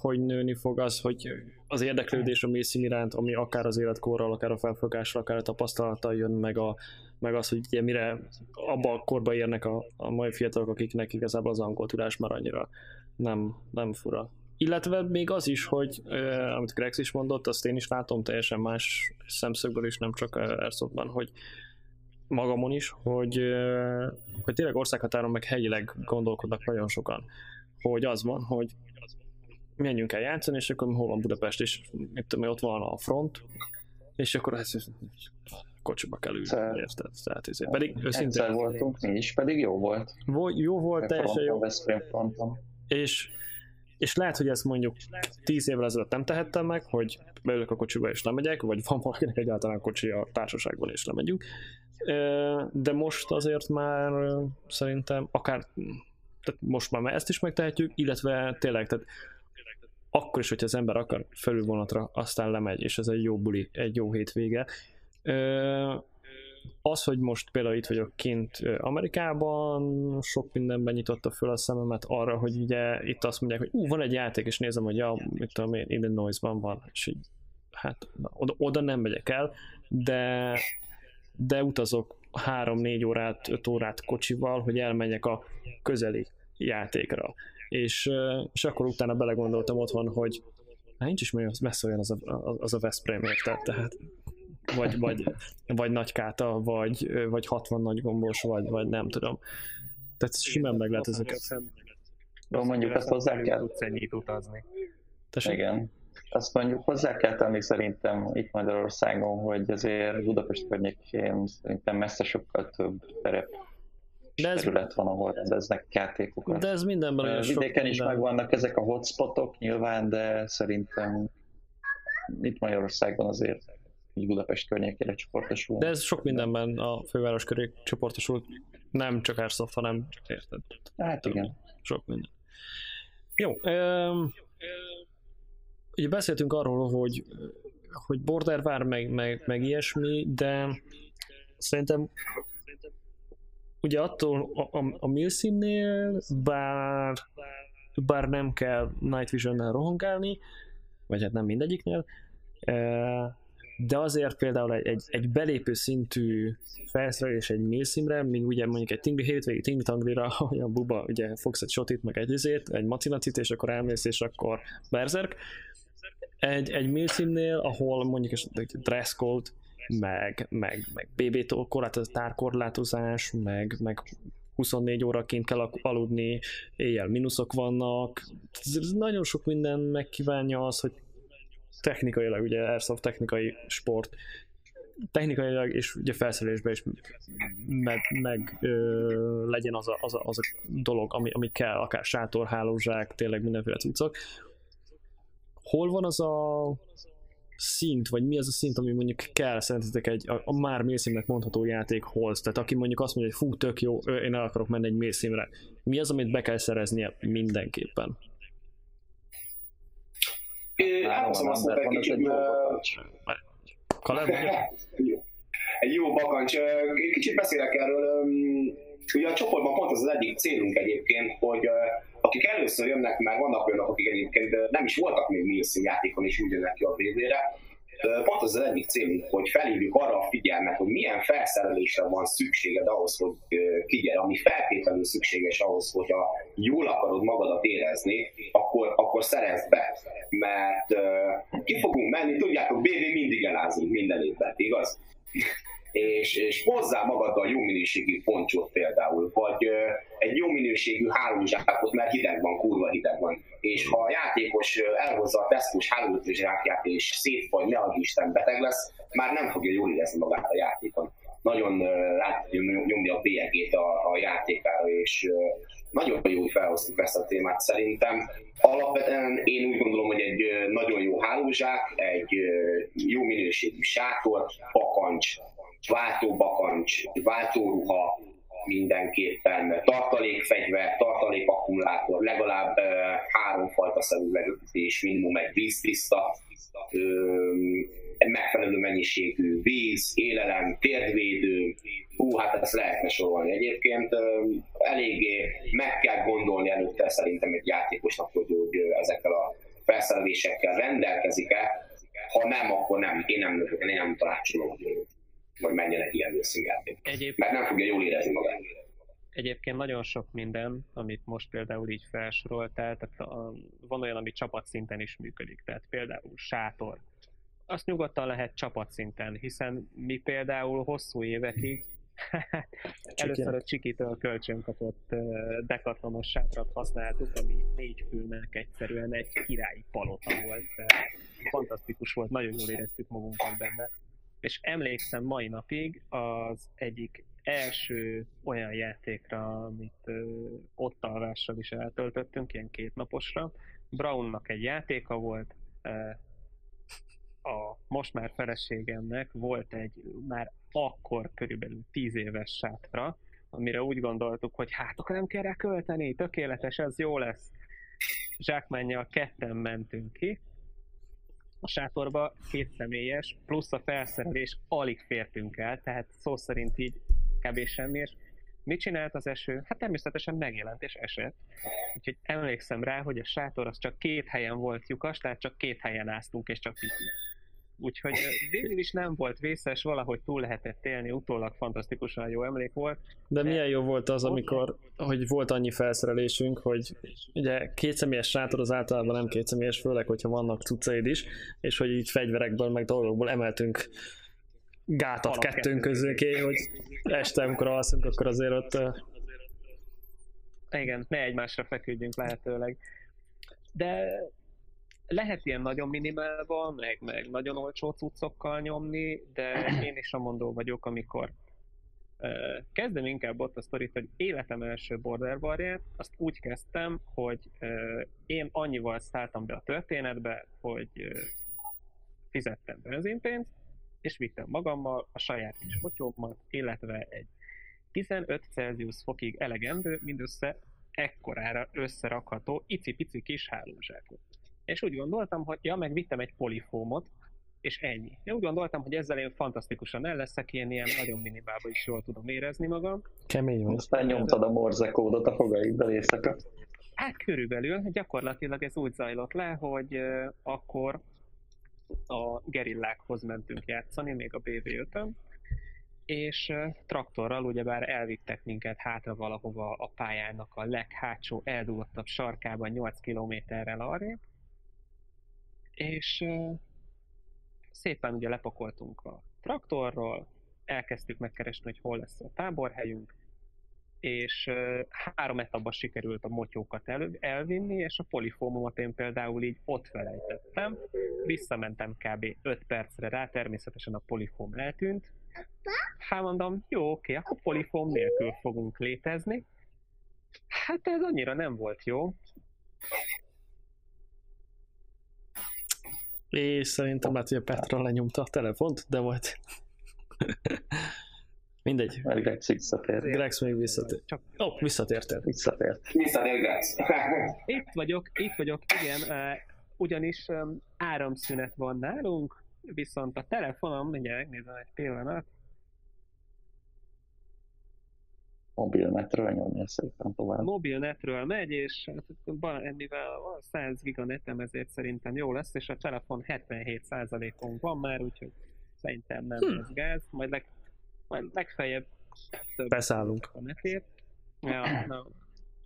hogy nőni fog az, hogy az érdeklődés a mészín iránt, ami akár az életkorral, akár a felfogással, akár a tapasztalattal jön, meg, a, meg az, hogy ugye mire abba a korba érnek a, a mai fiatalok, akiknek igazából az angol tudás már annyira nem, nem fura. Illetve még az is, hogy uh, amit Grex is mondott, azt én is látom teljesen más szemszögből is, nem csak Airsoftban, hogy magamon is, hogy, hogy tényleg országhatáron meg helyileg gondolkodnak nagyon sokan. Hogy az van, hogy menjünk el játszani, és akkor hol van Budapest, és mit tudom, ott van a front, és akkor ez kocsiba kell ülni, Szer... érted? Tehát ezért. Pedig őszintén... voltunk mi is, pedig jó volt. Vo- jó volt, teljesen jó. És és lehet, hogy ezt mondjuk 10 évvel ezelőtt nem tehettem meg, hogy beülök a kocsiba és lemegyek, vagy van valakinek egyáltalán kocsi a társaságban és lemegyünk. De most azért már szerintem akár, tehát most már ezt is megtehetjük, illetve tényleg, tehát akkor is, hogyha az ember akar felülvonatra, aztán lemegy, és ez egy jó buli, egy jó hétvége. Az, hogy most például itt vagyok kint Amerikában, sok mindenben nyitotta föl a szememet arra, hogy ugye itt azt mondják, hogy ú, van egy játék, és nézem, hogy ja, mit tudom én, Illinois-ban van, és így, hát oda, oda nem megyek el, de, de utazok 3-4 órát, 5 órát kocsival, hogy elmenjek a közeli játékra. És, és akkor utána belegondoltam otthon, hogy hát nincs is messze olyan az a, az a Veszprém érted, tehát vagy, vagy, vagy nagykáta, vagy, vagy 60 nagy gombos, vagy, vagy nem tudom. Tehát simán meg lehet ezeket. Jó, mondjuk azt hozzá kell. Tudsz ennyit utazni. Tessék? Igen. Azt mondjuk hozzá kell tenni szerintem itt Magyarországon, hogy azért Budapest környékén szerintem messze sokkal több terep de ez, terület van, ahol rendeznek játékokat. De ez mindenben olyan Vidéken is megvannak ezek a hotspotok nyilván, de szerintem itt Magyarországon azért így Budapest környékére csoportosul. De ez sok mindenben a főváros köré csoportosul, nem csak Airsoft, hanem érted. Hát igen. Sok minden. Jó. Um, ugye beszéltünk arról, hogy, hogy border vár, meg, meg, meg ilyesmi, de szerintem ugye attól a, a, a Milsimnél, bár, bár nem kell Night Vision-nel rohangálni, vagy hát nem mindegyiknél, de azért például egy, egy, egy belépő szintű felszerelés egy Milsimre, míg ugye mondjuk egy tingli, hétvégi tingli tanglira, [LAUGHS] a buba ugye fogsz egy shotit, meg egy izét, egy macinacit, és akkor elmész, és akkor berzerk. Egy, egy Milsimnél, ahol mondjuk egy dress code, meg, meg, meg BB tárkorlátozás, meg, meg 24 óraként kell aludni, éjjel mínuszok vannak, ez nagyon sok minden megkívánja az, hogy technikailag, ugye Airsoft technikai sport, technikailag és ugye felszerelésben is meg, meg ö, legyen az a, az, a, az a dolog, ami, ami kell, akár sátor, hálózsák, tényleg mindenféle cuccok. Hol van az a szint, vagy mi az a szint, ami mondjuk kell szerintetek egy a, a már mélyszínnek mondható játékhoz? Tehát aki mondjuk azt mondja, hogy fú, tök jó, én el akarok menni egy mélyszínre. Mi az, amit be kell szereznie mindenképpen? Elhozom azt mondta, egy kicsit... [LAUGHS] Egy jó bakancs. Kicsit beszélek erről. Ugye a csoportban pont az az egyik célunk egyébként, hogy akik először jönnek meg, vannak olyanok, akik egyébként nem is voltak még Nielsen játékon, és úgy jönnek ki a VB-re, pont az az egyik célunk, hogy felhívjuk arra a figyelmet, hogy milyen felszerelésre van szükséged ahhoz, hogy kigyere, ami feltétlenül szükséges ahhoz, hogy a jól akarod magadat érezni, akkor, akkor szerezd be. Mert uh, ki fogunk menni, tudjátok, BB mindig elázunk minden évben, igaz? És, és hozzá magaddal jó minőségű poncsot például, vagy ö, egy jó minőségű hálózsákot, mert hideg van, kurva hideg van. És ha a játékos elhozza a tesztus hálózsákját és szétfagy, ne Isten beteg lesz, már nem fogja jól érezni magát a játékon. Nagyon át nyomja a bélyegét a, a játékára, és nagyon jó, hogy felhoztuk ezt a témát szerintem. Alapvetően én úgy gondolom, hogy egy nagyon jó hálózsák, egy jó minőségű sátor, pakancs, váltóbakancs, váltóruha, mindenképpen tartalékfegyver, tartalékakkumulátor, legalább uh, háromfajta szemüvegetés, minimum egy víztiszta, megfelelő mennyiségű víz, élelem, térdvédő, hú, hát ezt lehetne sorolni. Egyébként. Eléggé meg kell gondolni előtte szerintem egy játékosnak, hogy, ezekkel a felszerelésekkel rendelkezik-e, ha nem, akkor nem, én nem, én nem tanácsolom, vagy menjen egy ilyen játék. Egyéb... Mert nem fogja jól érezni magát. Egyébként nagyon sok minden, amit most például így felsoroltál, tehát a, van olyan, ami csapatszinten is működik, tehát például sátor. Azt nyugodtan lehet csapatszinten, hiszen mi például hosszú évekig [LAUGHS] először a Csikitől kölcsön kapott dekatlanos sátrat használtuk, ami négy fülnek egyszerűen egy királyi palota volt. Fantasztikus volt, nagyon jól éreztük magunkat benne és emlékszem mai napig az egyik első olyan játékra, amit ö, ott alvással is eltöltöttünk, ilyen két naposra. Brownnak egy játéka volt, ö, a most már feleségemnek volt egy már akkor körülbelül tíz éves sátra, amire úgy gondoltuk, hogy hát akkor nem kell rá költeni, tökéletes, ez jó lesz. Zsákmánnyal ketten mentünk ki, a sátorba két személyes, plusz a felszerelés alig fértünk el, tehát szó szerint így kb. semmi, és mit csinált az eső? Hát természetesen megjelent és esett. Úgyhogy emlékszem rá, hogy a sátor az csak két helyen volt lyukas, tehát csak két helyen áztunk, és csak pici. Úgyhogy végül is nem volt vészes, valahogy túl lehetett élni, utólag fantasztikusan jó emlék volt. De, milyen jó volt az, amikor, hogy volt annyi felszerelésünk, hogy ugye kétszemélyes sátor az általában nem kétszemélyes, főleg, hogyha vannak cuccaid is, és hogy így fegyverekből, meg dolgokból emeltünk gátat Alap kettőnk közé, hogy este, amikor alszunk, akkor azért ott... Igen, ne egymásra feküdjünk lehetőleg. De lehet ilyen nagyon minimálban, meg, meg nagyon olcsó cuccokkal nyomni, de én is a mondó vagyok, amikor kezdem inkább ott a sztorit, hogy életem első border barját, azt úgy kezdtem, hogy én annyival szálltam be a történetbe, hogy fizettem benzinpénzt, és vittem magammal a saját kis fotyómat, illetve egy 15 Celsius fokig elegendő, mindössze ekkorára összerakható icipici kis hálózsákot. És úgy gondoltam, hogy ja, meg vittem egy polifómot, és ennyi. Én úgy gondoltam, hogy ezzel én fantasztikusan el leszek, én ilyen nagyon minimálban is jól tudom érezni magam. Kemény vagy. Aztán nyomtad a morze kódot a fogaiddal éjszaka. Hát körülbelül gyakorlatilag ez úgy zajlott le, hogy uh, akkor a gerillákhoz mentünk játszani, még a BV5-ön, és uh, traktorral ugyebár elvittek minket hátra valahova a pályának a leghátsó, elduggottabb sarkában 8 kilométerrel arrébb, és szépen ugye lepakoltunk a traktorról, elkezdtük megkeresni, hogy hol lesz a táborhelyünk, és három etapban sikerült a motyókat el, elvinni, és a polifómomat én például így ott felejtettem. Visszamentem kb. 5 percre rá, természetesen a polifóm eltűnt. Hát mondom, jó, oké, akkor polifóm nélkül fogunk létezni. Hát ez annyira nem volt jó. És szerintem lehet, hogy a Petra lenyomta a telefont, de majd... [LAUGHS] Mindegy. Mert Grex visszatért. Grex még visszatért. Csak Ó, oh, visszatértél. Visszatért. Visszatér Grex. [LAUGHS] Itt vagyok, itt vagyok, igen, ugyanis áramszünet van nálunk, viszont a telefonom, mindjárt megnézem egy pillanat, Mobilnetről nyomja szépen tovább. mobilnetről megy, és hát mivel van 100 giga netem, ezért szerintem jó lesz, és a telefon 77%-on van már, úgyhogy szerintem nem Hm. lesz gáz, majd, leg, majd legfeljebb több Beszállunk. a netért. Ja, na,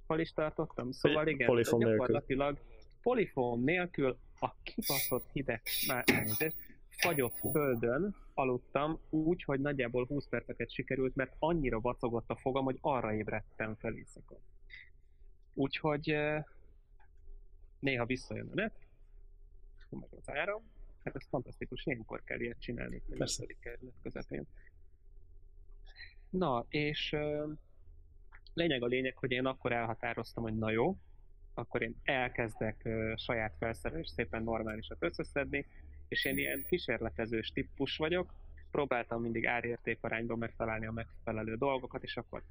hol is tartottam? Szóval igen, Polifon nélkül. gyakorlatilag polifon nélkül a kibaszott hideg, már fagyott földön aludtam úgy, hogy nagyjából 20 perceket sikerült, mert annyira vacogott a fogam, hogy arra ébredtem fel éjszaka. Úgyhogy néha visszajön a net, meg az áram, hát ez fantasztikus, ilyenkor kell ilyet csinálni, Persze. a kerület közepén. Na, és lényeg a lényeg, hogy én akkor elhatároztam, hogy na jó, akkor én elkezdek saját felszerelést szépen normálisat összeszedni, és én ilyen kísérletezős típus vagyok, próbáltam mindig árérték arányban megtalálni a megfelelő dolgokat, és akkor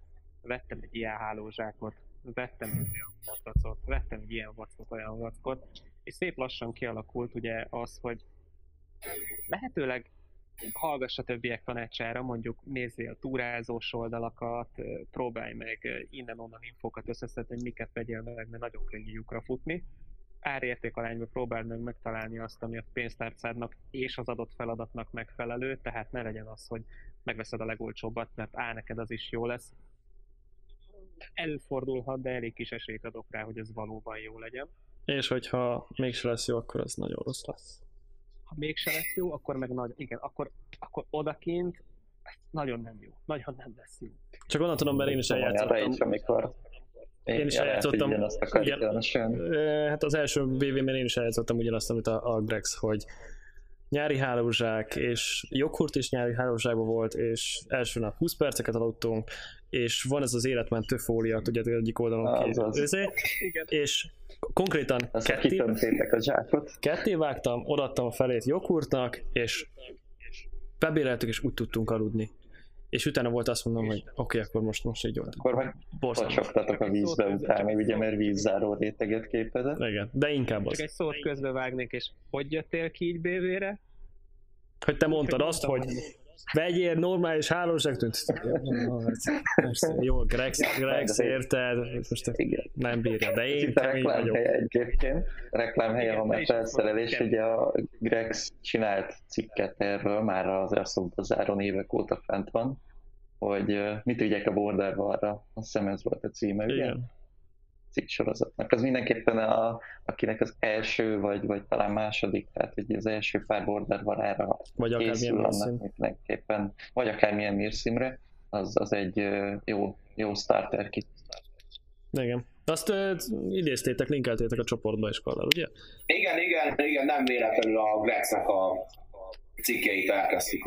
vettem egy ilyen hálózsákot, vettem egy olyan matacot, vettem egy ilyen vackot, olyan vackot, és szép lassan kialakult ugye az, hogy lehetőleg hallgass a többiek tanácsára, mondjuk nézzél túrázós oldalakat, próbálj meg innen-onnan infókat összeszedni, hogy miket vegyél meg, mert nagyon könnyű lyukra futni. Árértékarányban próbáld meg megtalálni azt, ami a pénztárcádnak és az adott feladatnak megfelelő, tehát ne legyen az, hogy megveszed a legolcsóbbat, mert á, neked az is jó lesz. Előfordulhat, de elég kis esélyt adok rá, hogy ez valóban jó legyen. És hogyha mégse lesz jó, akkor az nagyon rossz lesz. ha mégse lesz jó, akkor meg nagy, igen, akkor, akkor odakint nagyon nem jó. Nagyon nem lesz jó. Csak onnan tudom, mert én is Arra eljátszottam. is, amikor Én is ja, lehet, hogy eljátszottam. ugyanazt különösen. Ö, Hát az első VV-ben én is eljátszottam ugyanazt, amit a, a Grex, hogy nyári hálózsák, és joghurt is nyári hálózsákban volt, és első nap 20 perceket aludtunk, és van ez az életmentő fólia, tudjátok, egyik oldalon Az ki, az. Őzé, Igen. és konkrétan ketté, a zsákot. ketté vágtam, odaadtam a felét joghurtnak, és bebéreltük, és úgy tudtunk aludni. És utána volt azt mondom, hogy oké, okay, akkor most, most így volt. Akkor meg Borzalmas. pocsogtatok a vízbe utána, ugye, mert vízzáró réteget képezett. Igen, de inkább Csak az. egy szót közbevágnék, és hogy jöttél ki így BV-re? Hogy te mondtad azt, hogy vegyél normális hálózságot. Persze, Jó, Grex, Grex érted, most Igen. nem bírja, de én Itt a reklámhelye egyébként. Reklámhelye, ha már felszerelés, ugye a Grex csinált cikket erről, már az Airsoft Bazáron évek óta fent van, hogy mit vigyek a Border arra, azt hiszem ez volt a címe, ugye? Igen. Cikk sorozatnak. Az mindenképpen a, akinek az első, vagy, vagy talán második, tehát hogy az első pár border varára Vagy készül annak mindenképpen, vagy akármilyen mérszimre, az, az egy jó, jó starter kit. Igen. Azt uh, idéztétek, linkeltétek a csoportba is, Karlal, ugye? Igen, igen, igen, nem véletlenül a Grexnek a cikkeit elkezdtük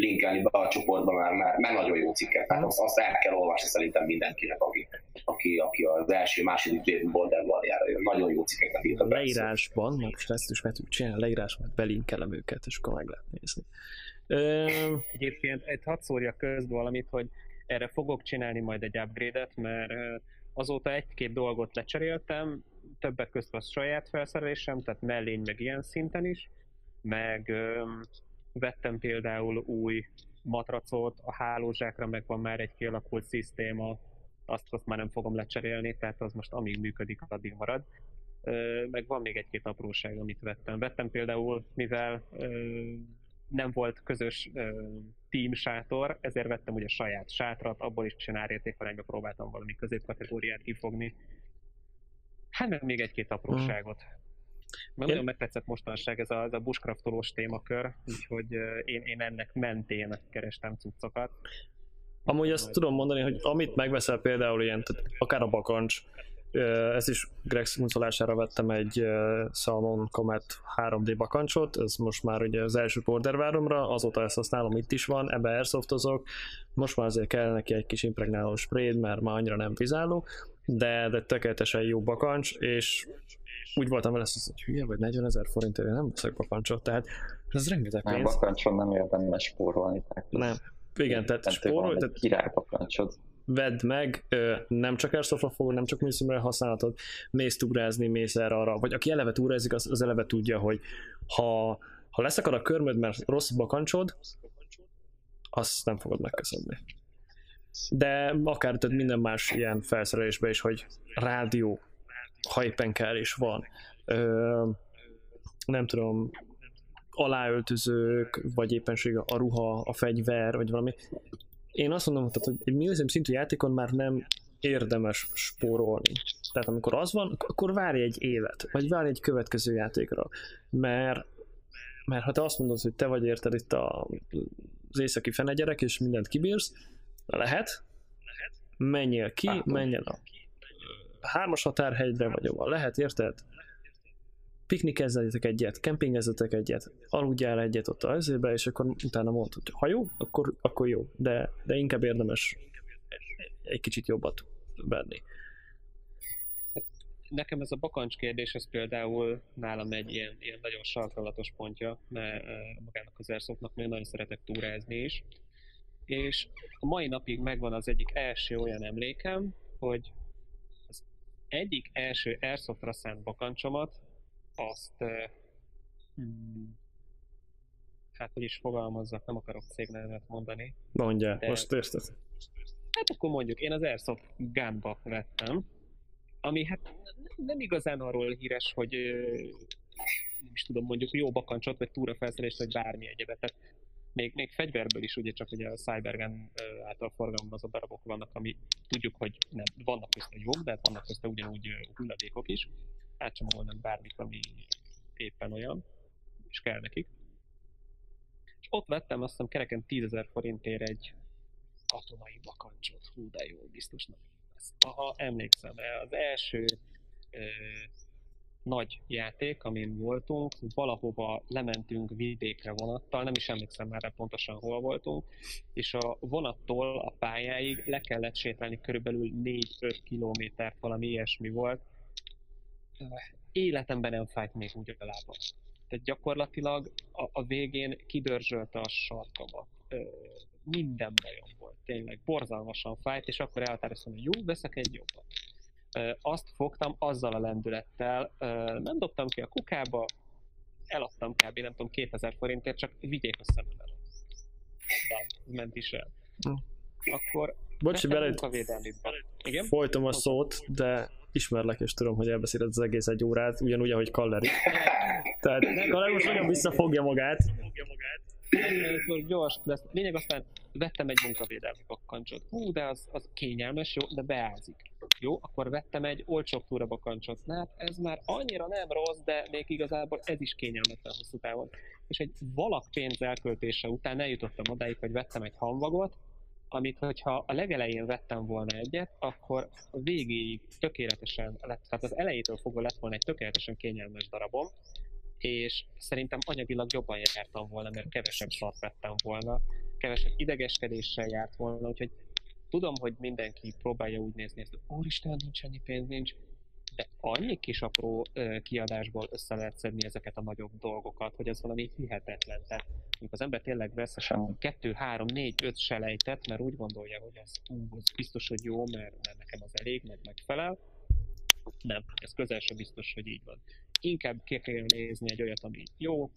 linkelni be a csoportba, mert, mert, mert nagyon jó cikkek. Tehát azt, azt el kell olvasni szerintem mindenkinek, aki, aki, aki az első, második Jason Border valjára jön. Nagyon jó cikkeket írt a Grex. Leírásban, mert most ezt is meg tudjuk csinálni, leírásban belinkelem őket, és akkor meg lehet nézni. Ö, Egyébként egy hadd szórjak közbe valamit, hogy erre fogok csinálni majd egy upgrade-et, mert azóta egy-két dolgot lecseréltem, többek között a saját felszerelésem, tehát mellény meg ilyen szinten is, meg vettem például új matracot, a hálózsákra meg van már egy kialakult szisztéma, azt, azt már nem fogom lecserélni, tehát az most amíg működik, addig marad. Meg van még egy-két apróság, amit vettem. Vettem például, mivel nem volt közös team sátor, ezért vettem ugye saját sátrat, abból is árértékarányba próbáltam valami középkategóriát kifogni. Hát meg még egy-két apróságot. Mert nagyon megtetszett mostanság ez a, ez a bushcraftolós témakör, úgyhogy én, én ennek mentén kerestem cuccokat. Amúgy azt tudom mondani, hogy amit megveszel például ilyen, tehát akár a bakancs, ez is Greg szuncolására vettem egy Salmon Comet 3D bakancsot, ez most már ugye az első Border váromra, azóta ezt használom, itt is van, ebbe airsoftozok, most már azért kell neki egy kis impregnáló sprayed, mert már annyira nem vizáló, de, de tökéletesen jó bakancs, és úgy voltam vele, hogy hülye vagy 40 ezer forintért, én nem veszek bakancsot, tehát ez rengeteg Nem, pénz. bakancson nem érdemes spórolni. Nem. Igen, tehát spórolj, tehát király bakancsod. vedd meg, nem csak airsoftra fogod, nem csak műszínre használhatod, mész túrázni, mész erre arra, vagy aki eleve túrázik, az, az eleve tudja, hogy ha, ha leszakad a körmöd, mert rossz bakancsod, azt nem fogod megköszönni. De akár tehát minden más ilyen felszerelésbe is, hogy rádió, ha éppen kell és van, ö, nem tudom, aláöltözők, vagy éppenség a ruha, a fegyver, vagy valami. Én azt mondom, tehát, hogy egy millisim szintű játékon már nem érdemes spórolni. Tehát amikor az van, akkor várj egy évet, vagy várj egy következő játékra. Mert, mert ha te azt mondod, hogy te vagy érted itt a, az északi fenegyerek, és mindent kibírsz, lehet, menjél ki, Hát, menjen a hármas határhegyre, vagy ahol lehet, érted? piknikezzetek egyet, kempingezzetek egyet, aludjál egyet ott az ezébe, és akkor utána mondod, hogy ha jó, akkor, akkor jó, de, de inkább érdemes egy kicsit jobbat venni. Nekem ez a bakancs kérdés, ez például nálam egy ilyen, ilyen nagyon sarkalatos pontja, mert eh, magának az airsoftnak még nagyon szeretek túrázni is. És a mai napig megvan az egyik első olyan emlékem, hogy egyik első airsoftra szánt bakancsomat, azt hmm, hát hogy is fogalmazzak, nem akarok cégnevet mondani, Mondja, De- most érted? Hát akkor mondjuk én az Airsoft Gunba vettem, ami hát nem- igazán arról híres, hogy nem is tudom, mondjuk jó bakancsot, vagy túrafelszerelést, vagy bármi egyebet. Tehát még, még fegyverből is ugye csak ugye a Cybergun ö, által forgalmazott darabok vannak, ami tudjuk, hogy nem, vannak közte jók, de hát vannak közte ugyanúgy hulladékok is. Átcsomagolnak bármit, ami éppen olyan, és kell nekik. És ott vettem azt hiszem kereken 10.000 forintért egy katonai bakancsot. Hú, de jó, biztos nem lesz. Aha, emlékszem, az első ö, nagy játék, amin voltunk, valahova lementünk vidékre vonattal, nem is emlékszem már pontosan hol voltunk, és a vonattól a pályáig le kellett sétálni körülbelül 4-5 kilométert, valami ilyesmi volt. Életemben nem fájt még úgy a lábam. Tehát gyakorlatilag a, a végén kidörzsölte a sarkamat. Minden bajom volt, tényleg borzalmasan fájt, és akkor elhatároztam, hogy jó, veszek egy jobbat. Azt fogtam azzal a lendülettel, nem dobtam ki a kukába, eladtam kb. nem tudom 2000 forintért, csak vigyék a szememben. De ment is el. Hm. Akkor Bocs, hogy vettem beled munkavédelmi bak- Igen? folytom a szót, de ismerlek és tudom, hogy elbeszéled az egész egy órát, ugyanúgy, ahogy Kalleri. Tehát Kalleri most nagyon visszafogja magát. Most gyors lesz. Lényeg aztán vettem egy munkavédelmi bakkancsot. Hú, de az, az kényelmes, jó, de beázik. Jó, akkor vettem egy olcsóbb túra bakkancsot. Na, ez már annyira nem rossz, de még igazából ez is kényelmetlen hosszú távon. És egy valak pénz elköltése után eljutottam odáig, hogy vettem egy hamvagot, amit hogyha a legelején vettem volna egyet, akkor a végéig tökéletesen lett, tehát az elejétől fogva lett volna egy tökéletesen kényelmes darabom, és szerintem anyagilag jobban jártam volna, mert kevesebb szart vettem volna, kevesebb idegeskedéssel járt volna, úgyhogy tudom, hogy mindenki próbálja úgy nézni ezt, hogy úristen, nincs ennyi pénz, nincs, de annyi kis apró kiadásból össze lehet szedni ezeket a nagyobb dolgokat, hogy ez valami hihetetlen. Tehát amikor az ember tényleg vesz Sem. kettő, három, négy, öt selejtet, mert úgy gondolja, hogy ez, ú, ez biztos, hogy jó, mert, mert nekem az elég, meg megfelel. Nem, ez közel sem biztos, hogy így van. Inkább ki kell nézni egy olyat, ami jó,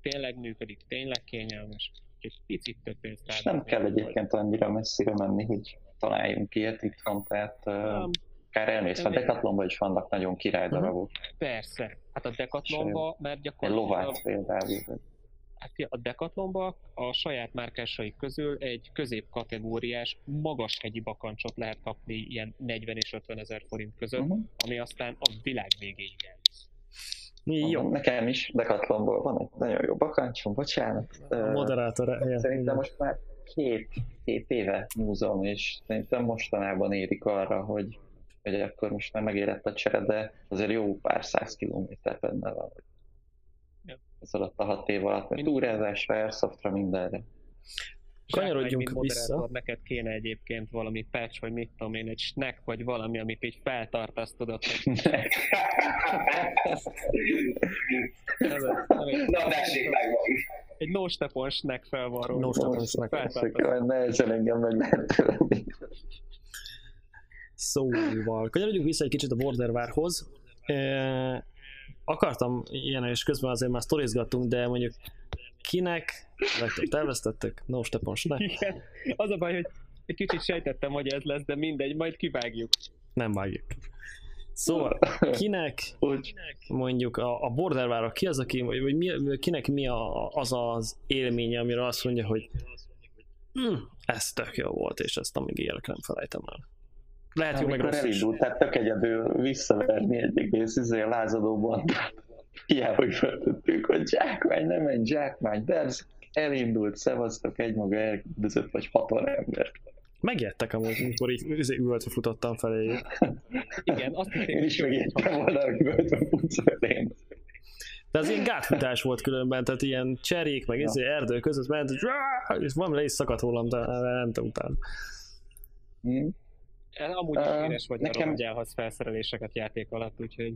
tényleg működik, tényleg kényelmes, egy picit több És nem kell egyébként annyira messzire menni, hogy találjunk ilyet itthon, tehát Nem, akár elmész, a nem, Decathlonban is vannak nagyon király Mhm. darabok. persze. Hát a Decathlonba, mert gyakorlatilag lovát például. Hát a Decathlonba a saját márkásaik közül egy középkategóriás, magas hegyi bakancsot lehet kapni ilyen 40 és 50 ezer forint között, Uh-huh. ami aztán a világ végéig elvisz. Jó, Nekem is Decathlonból van egy nagyon jó bakancsom, bocsánat. a moderátor helyen. Szerintem most már két, két éve múzom, és szerintem mostanában érik arra, hogy, hogy akkor most már megérett a csere, de azért jó pár száz kilométer benne van. Ez alatt a hat év alatt, mert túrázásra, airsoftra, mindenre. Kanyarodjunk mint vissza. Neked kéne egyébként valami patch, vagy mit tudom én, egy snack, vagy valami, amit így feltartasz, tudod, hogy nem, nem, egy, Na, tessék, megvan. egy no stepon snack fel van róla. No stepon snack. Nehezen engem meg lehet. Szóval, kanyarodjunk vissza egy kicsit a Bordervárhoz. E, akartam ilyen, és közben azért már sztorizgattunk, de mondjuk kinek vettek, terveztettek? No Stepon Snack? Igen. Az a baj, hogy egy kicsit sejtettem, hogy ez lesz, de mindegy, majd kivágjuk. Nem vágjuk. Szóval, kinek Úgy, mondjuk a, a Bordervára ki az, aki, vagy, vagy mi, kinek mi a, az az élménye, amire azt mondja, hogy hm, ez tök jó volt, és ezt amíg élek nem felejtem el. Lehet jó, meg rossz is. elindult, tehát tök egyedül visszaverni egy egész izé lázadóban. Hiába, hogy feltettük, hogy zsákmány, nem egy zsákmány, de ez elindult, szevasztok egymaga elküldözött, vagy hatal embert. Megijedtek amúgy, amikor így izé üvöltve futottam felé. Igen, azt hitték, Én is megijedtem volna, hogy futsz felém. De az ilyen gátfutás volt különben, tehát ilyen cserék, meg Ja. izé erdő között ment, és, és valami le is szakadt rólam, de mentem utána. Hm? Amúgy éres vagy, nekem- nekem... hogy elhasz felszereléseket játék alatt, úgyhogy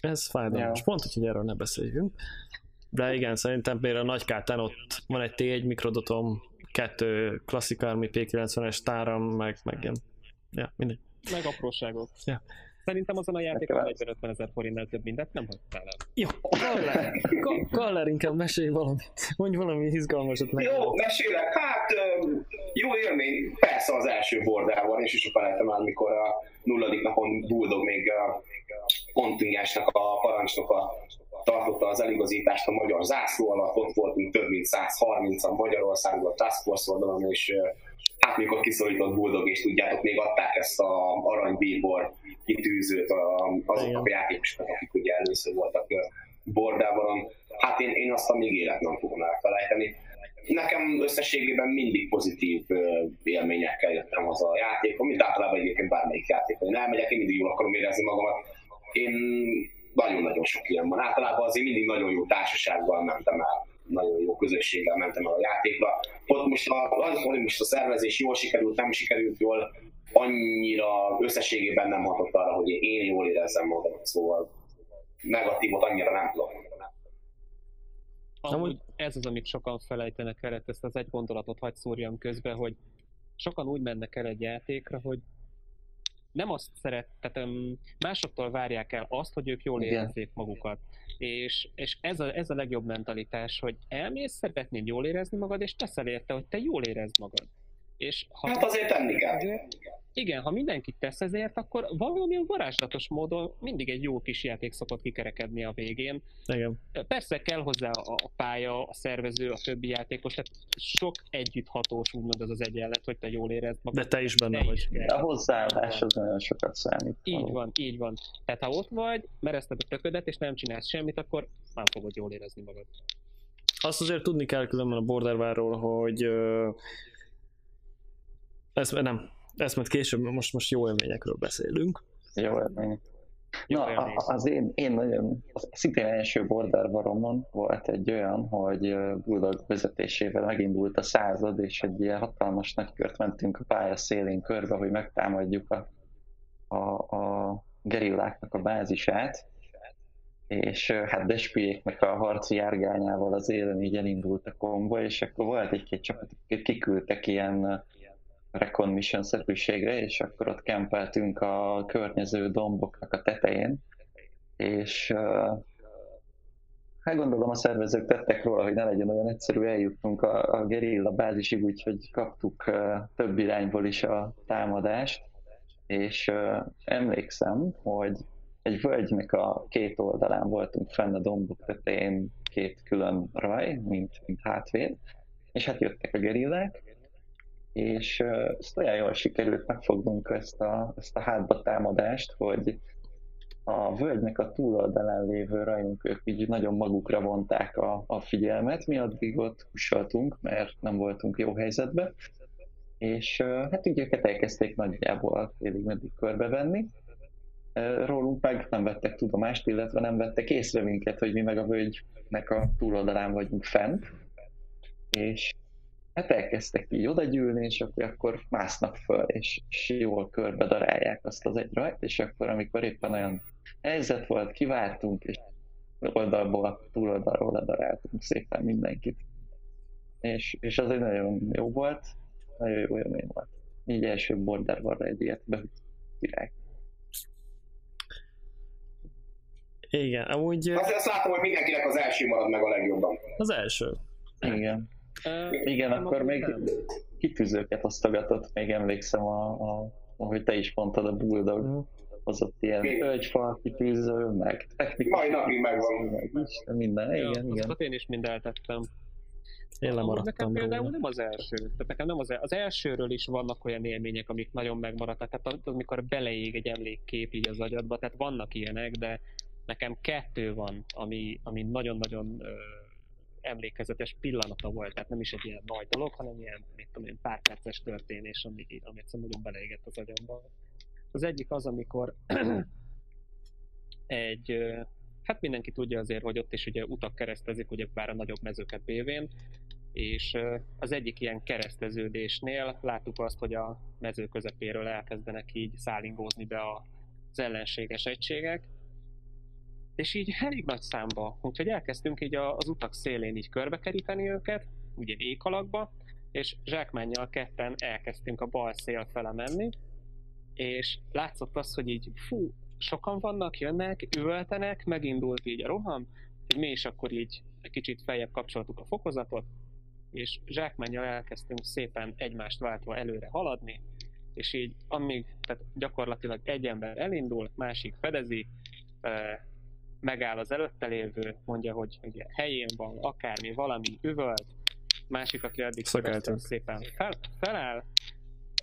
Ez fájdalmas. Ja. Pont, hogy erről ne beszéljünk. De igen, szerintem például a nagy kártán ott van egy T1 mikrodotom, kettő Classic Army P90-es táram, meg, meg ilyen. Ja, mindegy. meg apróságok. Ja. Szerintem azon a játékon Nekem 40-50 ezer forintnál több mindent nem hagytál el. Jó, Kaller, Ka- Kaller inkább mesélj valamit. Mondj valami izgalmasat meg. Jó, mesélek. Hát jó élmény. Persze az első bordával, és is felejtem el, mikor a nulladik napon Bulldog még a kontingensnek, a parancsnoka tartotta az eligazítást a magyar zászló alatt, ott voltunk több mint 130-an Magyarországból a Task Force oldalon, és hát mikor kiszólított Bulldog, és tudjátok, még adták ezt a aranybíbor kitűzőt a- azok Igen. a játékosok, akik ugye először voltak bordában. Hát én, én azt a még élet nem fogom elfelejteni. Nekem összességében mindig pozitív élményekkel jöttem haza a játékon, mint általában egyébként bármelyik játékon. Én elmegyek, én mindig jól akarom érezni magamat. Én nagyon-nagyon sok ilyen van. Általában azért mindig nagyon jó társasággal mentem el, nagyon jó közösséggel mentem el a játékra. Ott most a, az, hogy most a szervezés jól sikerült, nem sikerült jól, annyira összességében nem hatott arra, hogy én jól érezzem magamat, szóval negatívot annyira nem tudok. Amúgy ez az, amit sokan felejtenek el, ezt az egy gondolatot hagy szúrjam közbe, hogy sokan úgy mennek el egy játékra, hogy nem azt szeret, tehát um, másoktól várják el azt, hogy ők jól érezzék magukat. És, és ez, a, ez a legjobb mentalitás, hogy elmész, szeretnéd jól érezni magad, és teszel érte, hogy te jól érezd magad. És ha Hát azért tenni kell. igen, ha mindenki tesz ezért, akkor valamilyen varázslatos módon mindig egy jó kis játék szokott kikerekedni a végén. Igen. Persze kell hozzá a pálya, a szervező, a többi játékos, tehát sok együtthatós úgymond ez az egyenlet, hogy te jól érezd magad. De te is benne Te vagy. is kell. A hozzáállás az nagyon sokat számít. Így van, így van. Tehát ha ott vagy, merezted a töködet, és nem csinálsz semmit, akkor nem fogod jól érezni magad. Azt azért tudni kell különben a Bordervárról, hogy ö, ezt nem, ezt majd később, most, most jó élményekről beszélünk. Jó élmény. Jó Na, a- az én, én nagyon, az szintén első border baromon volt egy olyan, hogy Bulldog vezetésével megindult a század, és egy ilyen hatalmas nagykört mentünk a pálya szélén körbe, hogy megtámadjuk a, a, a gerilláknak a bázisát, és hát Despiéknek a harci járgányával az élen így elindult a kombo, és akkor volt egy-két csapat, akik kiküldtek ilyen recon mission szerűségre, és akkor ott kempeltünk a környező domboknak a tetején, és hát gondolom a szervezők tettek róla, hogy ne legyen olyan egyszerű eljutnunk a, a gerilla bázisig, úgyhogy kaptuk több irányból is a támadást, és emlékszem, hogy egy völgynek a két oldalán voltunk fenn a dombok tetején két külön raj, mint, mint hátvéd, és hát jöttek a gerillák, és ezt olyan jól sikerült megfognunk ezt a, ezt a hátba támadást, hogy a völgynek a túloldalán lévő rajunk, így nagyon magukra vonták a, a figyelmet, mi addig ott hussoltunk, mert nem voltunk jó helyzetben, és hát úgy őket elkezdték nagyjából félig meddig körbevenni, rólunk meg nem vettek tudomást, illetve nem vettek észre minket, hogy mi meg a völgynek a túloldalán vagyunk fent, és hát elkezdtek így odagyűlni, és akkor, akkor másznak föl, és, és jól körbe darálják azt az egy rajt, és akkor amikor éppen olyan helyzet volt, kiváltunk, és oldalból, túloldalról ledaráltunk szépen mindenkit. És, és az egy nagyon jó volt, nagyon jó élmény volt. Így első border van egy ilyet király. Igen, amúgy... Azért azt látom, hogy mindenkinek az első marad meg a legjobban. Az első. Igen. Uh, Igen, akkor még nem. kitűzőket osztogatott, még emlékszem, a, a, ahogy te is mondtad, a Bulldog. Uh-huh. Az ott ilyen tölgyfal kitűző, meg technikai. Mai napig megvan. Meg minden, ja, igen, igen. én is mind eltettem. Én lemaradtam Nekem például nem az első. Tehát nekem nem az, el... az elsőről is vannak olyan élmények, amik nagyon megmaradtak. Tehát amikor beleég egy emlékkép így az agyadba, tehát vannak ilyenek, de nekem kettő van, ami, ami nagyon-nagyon emlékezetes pillanata volt, tehát nem is egy ilyen nagy dolog, hanem ilyen, mit tudom én, pár perces történés, ami, ami egyszerűen nagyon beleégett az agyamba. Az egyik az, amikor [CLEARS THROAT] egy, hát mindenki tudja azért, hogy ott is ugye utak keresztezik, ugye bár a nagyobb mezőket bévén, és az egyik ilyen kereszteződésnél láttuk azt, hogy a mező közepéről elkezdenek így szállingózni be az ellenséges egységek, és így elég nagy számba, úgyhogy elkezdtünk így az utak szélén így körbekeríteni őket, ugye ékalakba, és zsákmánnyal ketten elkezdtünk a bal szél fele menni, és látszott az, hogy így fú, sokan vannak, jönnek, üvöltenek, megindult így a roham, hogy mi is akkor így egy kicsit feljebb kapcsoltuk a fokozatot, és zsákmánnyal elkezdtünk szépen egymást váltva előre haladni, és így amíg, tehát gyakorlatilag egy ember elindul, másik fedezi, megáll az előtte lévő, mondja, hogy ugye helyén van, akármi, valami üvölt, másik, aki addig szépen. Fel, feláll,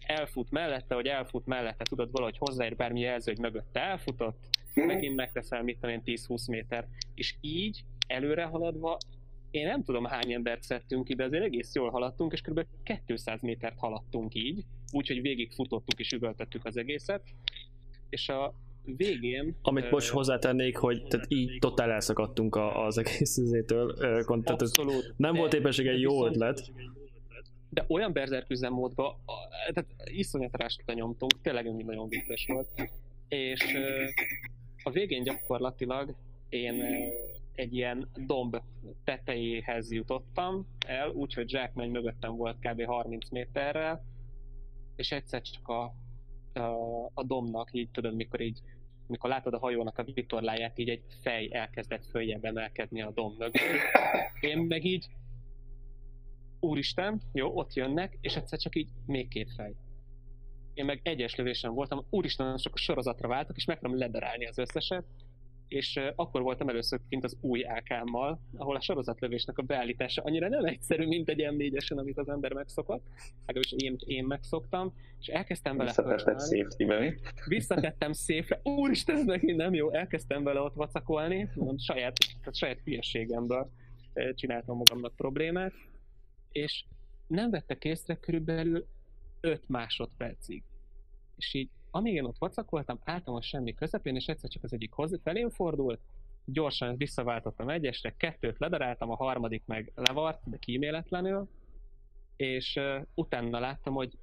elfut mellette, hogy elfut mellette, tudod valahogy hozzáér bármi jelző, hogy mögötte elfutott, megint megteszel, mit tudom én, 10-20 méter, és így előre haladva én nem tudom hány embert szedtünk ide, azért egész jól haladtunk, és kb. 200 métert haladtunk így, úgyhogy végig futottuk és üvöltettük az egészet, és a végén... Amit most hozzátennék, hogy tehát így totál elszakadtunk az egész izétől. Abszolút. Nem volt éppenség egy jó ötlet. De olyan berserk üzemmódban, tehát iszonyat rástra nyomtunk, tényleg nagyon vicces volt. És a végén gyakorlatilag én egy ilyen domb tetejéhez jutottam el, úgyhogy zsákmány mögöttem volt kb. 30 méterrel, és egyszer csak a a, domnak, így tudod, mikor így mikor látod a hajónak a vitorláját, így egy fej elkezdett följebb emelkedni a dom mögött. Én meg így, úristen, jó, ott jönnek, és egyszer csak így még két fej. Én meg egyes lövésen voltam, úristen, csak a sorozatra váltok, és meg tudom ledarálni az összeset, és akkor voltam először kint az új AK-mmal, ahol a sorozatlövésnek a beállítása annyira nem egyszerű, mint egy M4-esen, amit az ember megszokott, legalábbis én, én megszoktam, és elkezdtem vele Visszatetted safety? Visszatettem széfre, úristen, ez megint nem jó, elkezdtem vele ott vacakolni, mondom, saját, tehát saját hülyeségemből csináltam magamnak problémát, és nem vettek észre körülbelül 5 másodpercig. És így amíg én ott vacakoltam, álltam a semmi közepén, és egyszer csak az egyik hozzá felém fordult, gyorsan visszaváltottam egyesre, kettőt ledaráltam, a harmadik meg levart, de kíméletlenül, és uh, utána láttam, hogy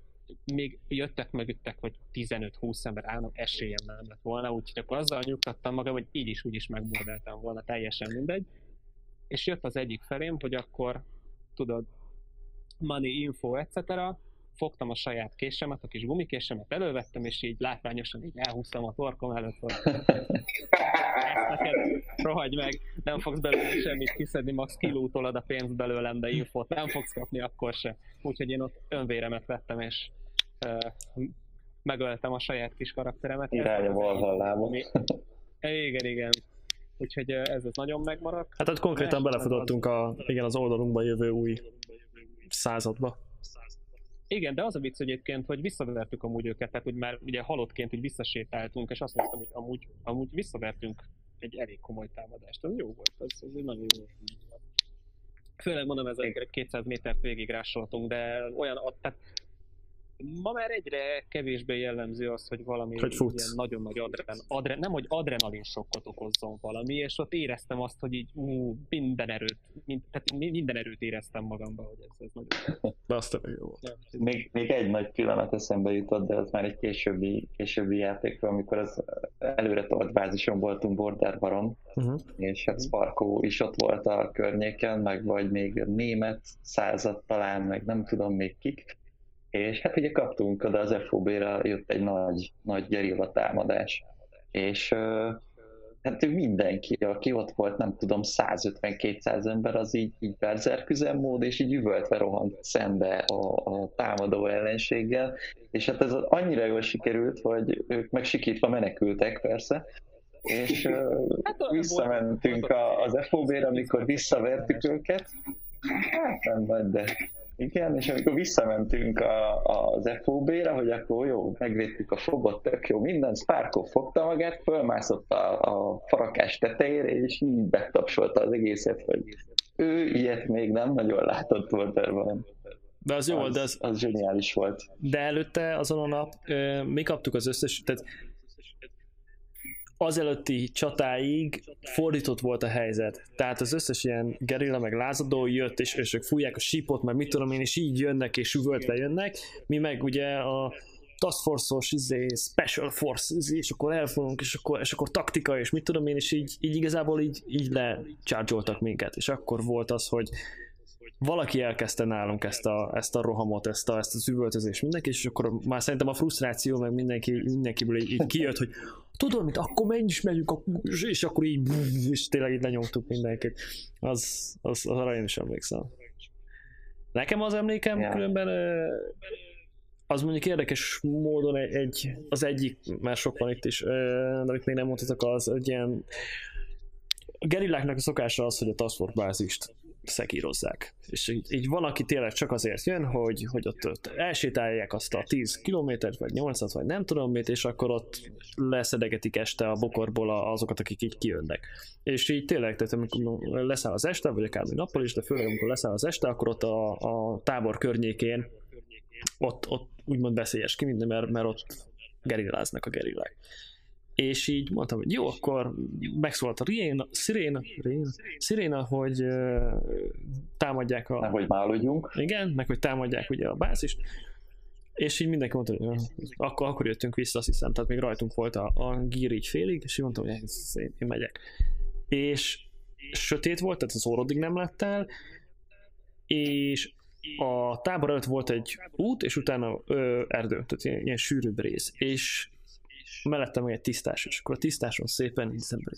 még jöttek mögöttek, hogy 15-20 ember állnak, esélyem nem lett volna, úgyhogy akkor azzal nyugtattam magam, hogy így is úgy is megmordeltem volna, teljesen mindegy. És jött az egyik felém, hogy akkor tudod, money info, etc. Fogtam a saját késemet, a kis gumikésemet elővettem, és így látványosan így elhúztam a torkom előtt, hogy neked rohagy meg, nem fogsz belőle semmit kiszedni, max kilútolod a pénzt belőlem, de infot nem fogsz kapni akkor se. Úgyhogy én ott önvéremet vettem, és uh, megöltem a saját kis karakteremet. Irány a valhallába. Igen, igen. Úgyhogy ez az nagyon megmaradt. Hát ott konkrétan belefutottunk a, igen, az oldalunkba jövő új századba. Igen, de az a vicc egyébként, hogy visszavertük amúgy őket, tehát hogy már ugye halottként hogy visszasétáltunk, és azt mondtam, hogy amúgy, amúgy visszavertünk egy elég komoly támadást. Ez jó volt, ez, ez egy nagyon jó volt. Főleg mondom, ezeket 200 métert végig rásoltunk, de olyan, tehát ma már egyre kevésbé jellemző az, hogy valami hogy ilyen nagyon nagy adren, adren, nem, hogy adrenalin sokkot okozzon valami, és ott éreztem azt, hogy így ú, minden erőt, mind, tehát minden erőt éreztem magamban, hogy ez, ez nagyon De azt jó volt. Ja. Még, még egy nagy pillanat eszembe jutott, de az már egy későbbi, későbbi játékról, amikor az előre tolt bázison voltunk Border Baron, uh-huh. és hát Sparko is ott volt a környéken, meg vagy még német század talán, meg nem tudom még kik, és hát ugye kaptunk oda az FOB-ra, jött egy nagy, nagy gerilla támadás, és hát mindenki, aki ott volt, nem tudom, 150-200 ember, az így, így mód, és így üvöltve rohant szembe a, a támadó ellenséggel, és hát ez annyira jól sikerült, hogy ők meg sikítva menekültek persze, és hát, visszamentünk a, az FOB-ra, amikor visszavertük őket, hát nem vagy, de igen, és amikor visszamentünk a, az FOB-ra, hogy akkor jó, megvédtük a fogot, tök jó, minden, Sparkov fogta magát, fölmászott a, a farakás tetejére, és így betapsolta az egészet, hogy ő ilyet még nem nagyon látott volt. De az jó, az, de az, az zseniális volt. De előtte azon a nap mi kaptuk az összes, tehát azelőtti csatáig fordított volt a helyzet. Tehát az összes ilyen gerilla meg lázadó jött, és, és ők fújják a sípot, meg mit tudom én, és így jönnek, és üvöltve jönnek. Mi meg ugye a Task Force-os, izé, Special Force, izé, és akkor elfogunk, és akkor, és akkor taktika, és mit tudom én, és így, így igazából így, így lechargeoltak minket. És akkor volt az, hogy valaki elkezdte nálunk ezt a, ezt a rohamot, ezt, a, ezt az üvöltözést mindenki, és akkor már szerintem a frusztráció meg mindenki, mindenkiből így, így kijött, hogy tudod mit, akkor menj is megyünk, és akkor így, és tényleg így lenyomtuk mindenkit. Az, az, az arra én is emlékszem. Nekem az emlékem yeah. különben az mondjuk érdekes módon egy, egy, az egyik, mert sok van itt is, de amit még nem mondhatok, az egy ilyen a gerilláknak a szokása az, hogy a Task Force bázist szekírozzák. És így, így van, aki tényleg csak azért jön, hogy, hogy ott, ott elsétálják azt a 10 kilométert, vagy 8 vagy nem tudom mit, és akkor ott leszedegetik este a bokorból azokat, akik így kijönnek. És így tényleg, tehát amikor leszáll az este, vagy akár nappal is, de főleg amikor leszáll az este, akkor ott a, a tábor környékén ott, ott úgymond veszélyes ki minden, mert, mert ott gerilláznak a gerillák és így mondtam, hogy jó, akkor megszólalt a Riena, Sziréna, Riena, Sziréna, hogy uh, támadják a... hogy málodjunk. Igen, meg hogy támadják ugye a bázist, és így mindenki mondta, hogy akkor, akkor jöttünk vissza, azt hiszem, tehát még rajtunk volt a, a gír így félig, és így mondtam, hogy én, én megyek. És sötét volt, tehát az órodig nem lett el, és a tábor előtt volt egy út, és utána ö, erdő, tehát ilyen, ilyen sűrűbb rész, és mellettem egy tisztás, és akkor a tisztáson szépen így szemben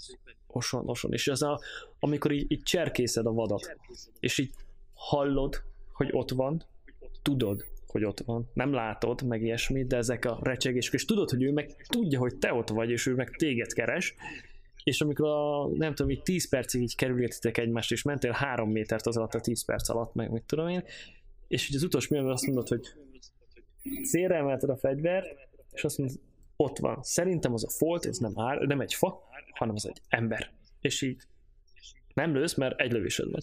oson, oson, és az a, amikor így, így cserkészed a vadat, és így hallod, hogy ott van, tudod, hogy ott van, nem látod, meg ilyesmi, de ezek a recsegések, és tudod, hogy ő meg tudja, hogy te ott vagy, és ő meg téged keres, és amikor a, nem tudom, így 10 percig így kerülgetitek egymást, és mentél 3 métert az alatt a 10 perc alatt, meg mit tudom én, és így az utolsó milyen azt mondod, hogy célra emelted a fegyvert, és azt mondod, ott van. Szerintem az a folt, ez nem, ár, nem egy fa, hanem az egy ember. És így nem lősz, mert egy lövésed van.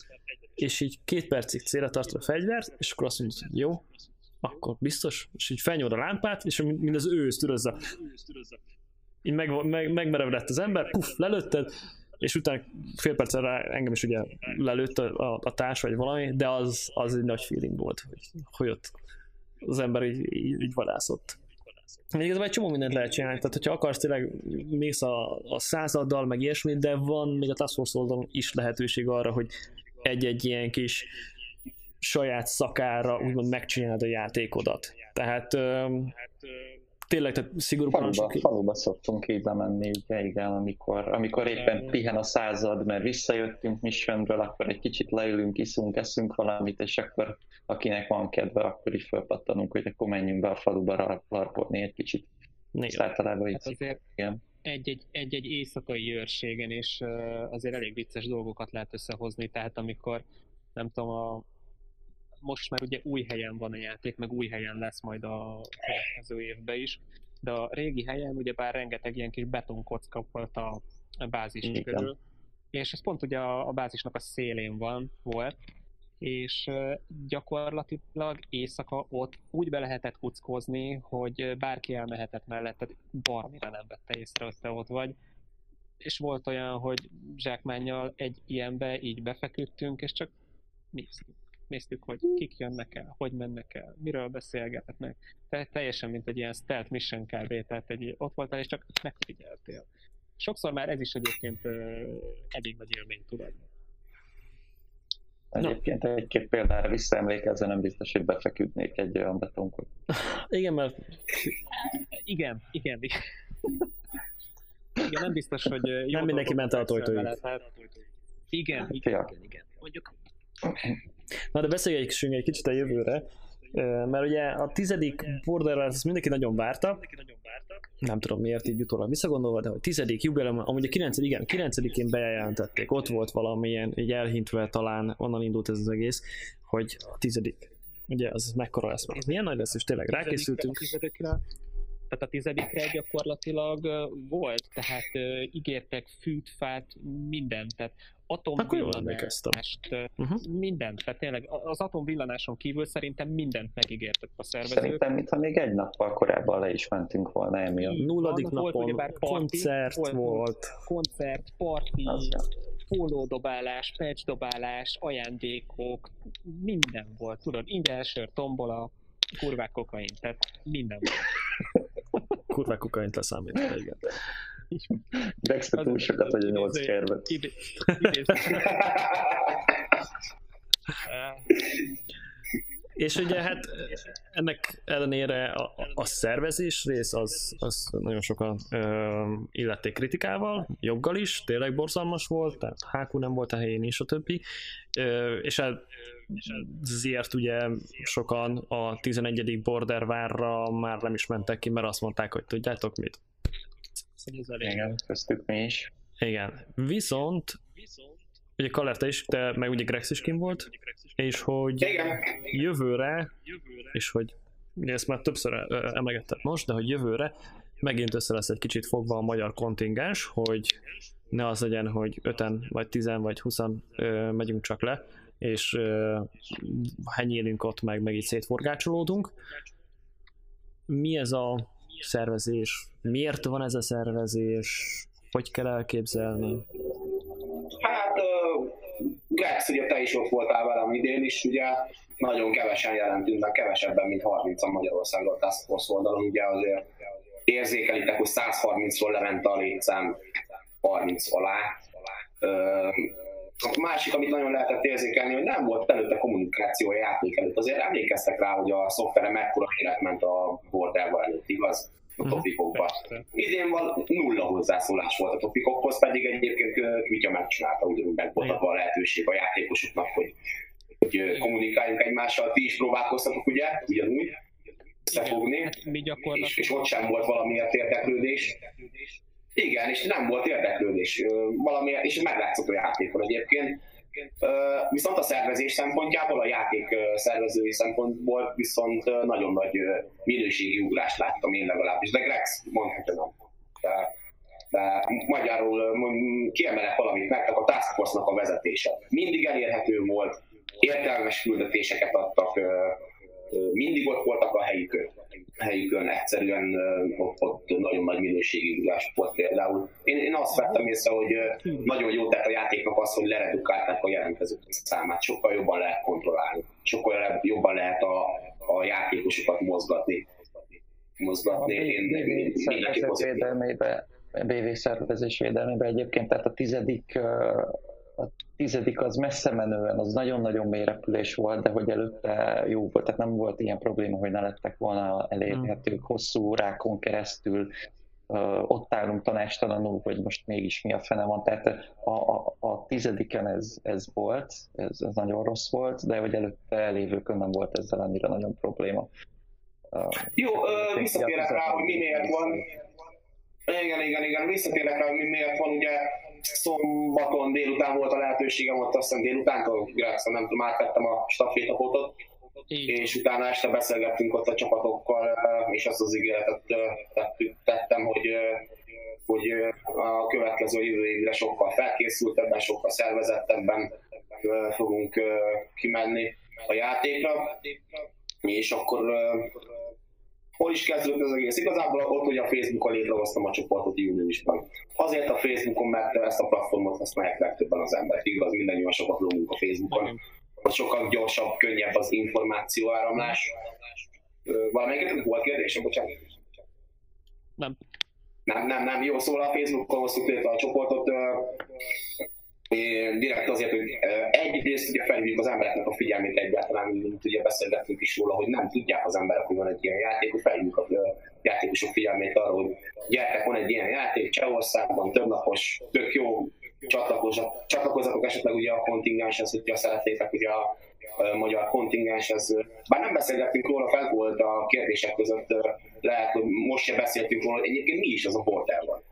És így két percig célra tartod a fegyvert, és akkor azt mondod, jó, akkor biztos, és így felnyomod a lámpát, és mind az ő tűrözze. Így meg, meg, megmerevedett az ember, puff, lelőtted, és utána fél percre engem is ugye lelőtt a, a, a társ vagy valami, de az, az egy nagy feeling volt, hogy, hogy ott az ember így, így, így vadászott. Igazából egy csomó mindent lehet csinálni, tehát hogyha akarsz tényleg mész a, a századdal, meg ilyesmi, de van még a Task Force is lehetőség arra, hogy egy-egy ilyen kis saját szakára úgymond megcsináld a játékodat. Tehát öm, tényleg, tehát szigorú faluba, faluba szoktunk így bemenni, ugye, igen, amikor, amikor éppen pihen a század, mert visszajöttünk missionből, akkor egy kicsit leülünk, iszunk, eszünk valamit, és akkor akinek van kedve, akkor is felpattanunk, hogy akkor menjünk be a faluba larpolni egy kicsit. Igen. általában. Hát azért igen. Egy-egy, egy-egy éjszakai őrségen is azért elég vicces dolgokat lehet összehozni, tehát amikor nem tudom, a, most már ugye új helyen van a játék, meg új helyen lesz majd a következő évben is, de a régi helyen ugye bár rengeteg ilyen kis betonkocka volt a, bázis Igen. körül, és ez pont ugye a, a bázisnak a szélén van, volt, és gyakorlatilag éjszaka ott úgy be lehetett kuckozni, hogy bárki elmehetett mellette, barmira nem vette észre, hogy te ott vagy. És volt olyan, hogy zsákmányjal egy ilyenbe így befeküdtünk, és csak néztük néztük, hogy kik jönnek el, hogy mennek el, miről beszélgetnek. Tehát teljesen, mint egy ilyen stealth mission kb. Tehát egy, ott voltál, és csak megfigyeltél. Sokszor már ez is egyébként elég nagy élmény tud adni. Egyébként no. egy-két példára visszaemlékezve nem biztos, hogy befeküdnék egy olyan betonkot. igen, mert... igen, igen, igen. igen, nem biztos, hogy... Nem mindenki ment a tojtóig. Igen, igen, igen, igen. Mondjuk Na de beszéljünk egy kicsit a jövőre, mert ugye a tizedik Borderlands ezt mindenki nagyon várta, nem tudom miért így utólag visszagondolva, de hogy tizedik jubileum, amúgy a kilencedik, igen, kilencedikén bejelentették, ott volt valamilyen, így elhintve talán, onnan indult ez az egész, hogy a tizedik, ugye az mekkora lesz már. Milyen nagy lesz, és tényleg rákészültünk. A tehát a tizedikre gyakorlatilag volt, tehát ígértek fűt, fát, mindent, tehát atomvillanást, uh-huh. mindent, tehát tényleg az atomvillanáson kívül szerintem mindent megígértek a szervezők. Szerintem, mintha még egy nappal korábban le is mentünk volna emiatt. Nulladik napon volt, party, koncert volt. volt. Koncert, parti, pólódobálás, pecsdobálás, ajándékok, minden volt, tudod, ingyen sör, tombola, kurvák kokain, tehát minden volt. kurvák kokaint leszámítva, igen. Dexter túl sokat, hogy a nyolc kervet. És ugye hát ennek ellenére a, a szervezés rész az, az nagyon sokan ö, illették kritikával, joggal is, tényleg borzalmas volt, tehát hákú nem volt a helyén és a többi. Ö, és hát ezért ugye sokan a 11. border várra már nem is mentek ki, mert azt mondták, hogy tudjátok mit, igen, köztük mi is. Igen. Viszont, ugye Kaler, is, te meg ugye Grex is kim volt, és hogy jövőre, és hogy ezt már többször emlegettem most, de hogy jövőre megint össze lesz egy kicsit fogva a magyar kontingens, hogy ne az legyen, hogy 5 vagy 10 vagy 20 megyünk csak le, és henyélünk ott meg, meg így szétforgácsolódunk. Mi ez a szervezés? Miért van ez a szervezés? Hogy kell elképzelni? Hát, uh, Grex, ugye te is ott voltál velem idén is, ugye nagyon kevesen jelentünk, meg kevesebben, mint 30-an Magyarországon Task Force oldalon, ugye azért érzékelitek, hogy 130-ról lement a létszám 30 alá. Uh, a másik, amit nagyon lehetett érzékelni, hogy nem volt előtte kommunikáció a játék előtt. Azért emlékeztek rá, hogy a szoftvere mekkora élet ment a bordával előtt, igaz? A mhm. topikokba. Idén van nulla hozzászólás volt a topikokhoz, pedig egyébként Kvitya megcsinálta, ugyanúgy meg volt a lehetőség a játékosoknak, hogy, hogy kommunikáljunk egymással. Ti is próbálkoztatok, ugye? Ugyanúgy összefogni, hát és, és ott sem volt valamiért érdeklődés. Igen, és nem volt érdeklődés valamiért, és meglátszott a játékon egyébként. Viszont a szervezés szempontjából, a játék szervezői szempontból viszont nagyon nagy minőségi ugrást láttam én legalábbis, de Grex mondhatja nem. De, de magyarul kiemelek valamit, meg a Task Force-nak a vezetése. Mindig elérhető volt, értelmes küldetéseket adtak, mindig ott voltak a helyükön helyükön egyszerűen ott, ott nagyon nagy minőségi ugás volt például. Én, én azt vettem észre, hogy nagyon jó tett a játéknak az, hogy leredukálták a jelentkezők számát, sokkal jobban lehet kontrollálni, sokkal jobban lehet a a játékosokat mozgatni. Mozgatni. Én mindenképp védelmébe, BV szervezés védelmébe egyébként, tehát a tizedik a tizedik az messze menően, az nagyon-nagyon mély repülés volt, de hogy előtte jó volt, tehát nem volt ilyen probléma, hogy ne lettek volna elérhetők hosszú órákon keresztül, ott állunk tanástalanul, hogy most mégis mi a fene van. Tehát a, a, a tizediken ez, ez volt, ez, ez nagyon rossz volt, de hogy előtte elévőkön nem volt ezzel annyira nagyon probléma. Jó, uh, visszatérek rá, hogy mi miért van. Igen, igen, igen, visszatérek rá, hogy mi miért van, ugye szombaton délután volt a lehetőségem, ott azt hiszem délutántól, Grákszon, nem tudom, átvettem a stafétapotot, és utána este beszélgettünk ott a csapatokkal, és azt az ígéretet tettem, hogy, hogy a következő jövő évre sokkal felkészültebben, sokkal szervezettebben fogunk kimenni a játékra, és akkor hol is kezdődött az egész? Igazából ott, hogy a Facebookon létrehoztam a csoportot júniusban. Azért a Facebookon, mert ezt a platformot használják legtöbben az emberek. Igaz, mindannyian sokat lógunk a Facebookon. Sokkal gyorsabb, könnyebb az információ áramlás. Valamelyiket volt kérdésem, bocsánat? Nem. Nem, nem, nem. Jó, szóval a Facebookon hoztuk létre a csoportot direkt azért, hogy egyrészt ugye felhívjuk az embereknek a figyelmét egyáltalán, mint ugye beszélgettünk is róla, hogy nem tudják az emberek, hogy van egy ilyen játék, hogy felhívjuk a játékosok figyelmét arra, hogy gyertek, van egy ilyen játék Csehországban, többnapos, tök jó, csatlakozzatok esetleg ugye a kontingenshez, hogyha szeretnétek ugye a, magyar kontingenshez. Bár nem beszélgettünk róla, fel volt a kérdések között, lehet, hogy most se beszéltünk róla, egyébként mi is az a portál van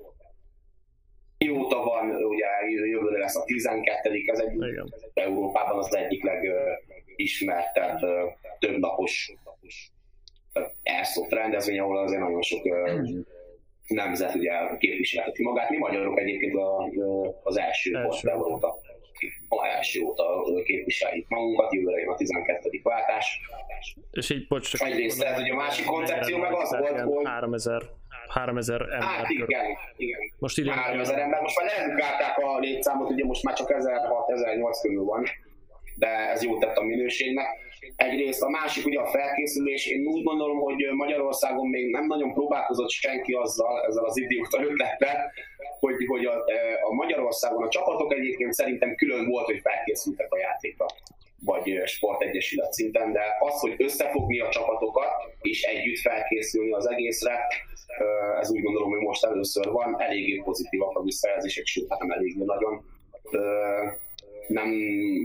mióta van, ugye jövőre lesz a 12 ez egy Igen. Európában az egyik legismertebb több napos Airsoft rendezvény, ahol azért nagyon sok nemzet ugye képviselheti magát. Mi magyarok egyébként az első, első. volt óta a első óta képviseljük magunkat, jövőre jön a 12. váltás. És így, bocs, Egyrészt ez ugye a másik koncepció meg az volt, hogy 3000 3000 ember. Hát igen, igen. Most idén 3000 ember, most már leredukálták a létszámot, ugye most már csak 1006-1008 körül van, de ez jót tett a minőségnek. Egyrészt a másik ugye a felkészülés, én úgy gondolom, hogy Magyarországon még nem nagyon próbálkozott senki azzal, ezzel az idióta ötlettel, hogy, hogy a, a Magyarországon a csapatok egyébként szerintem külön volt, hogy felkészültek a játékra vagy sportegyesület szinten, de az, hogy összefogni a csapatokat és együtt felkészülni az egészre, ez úgy gondolom, hogy most először van, eléggé pozitívak a visszajelzések, sőt, hát nem eléggé nagyon. Nem,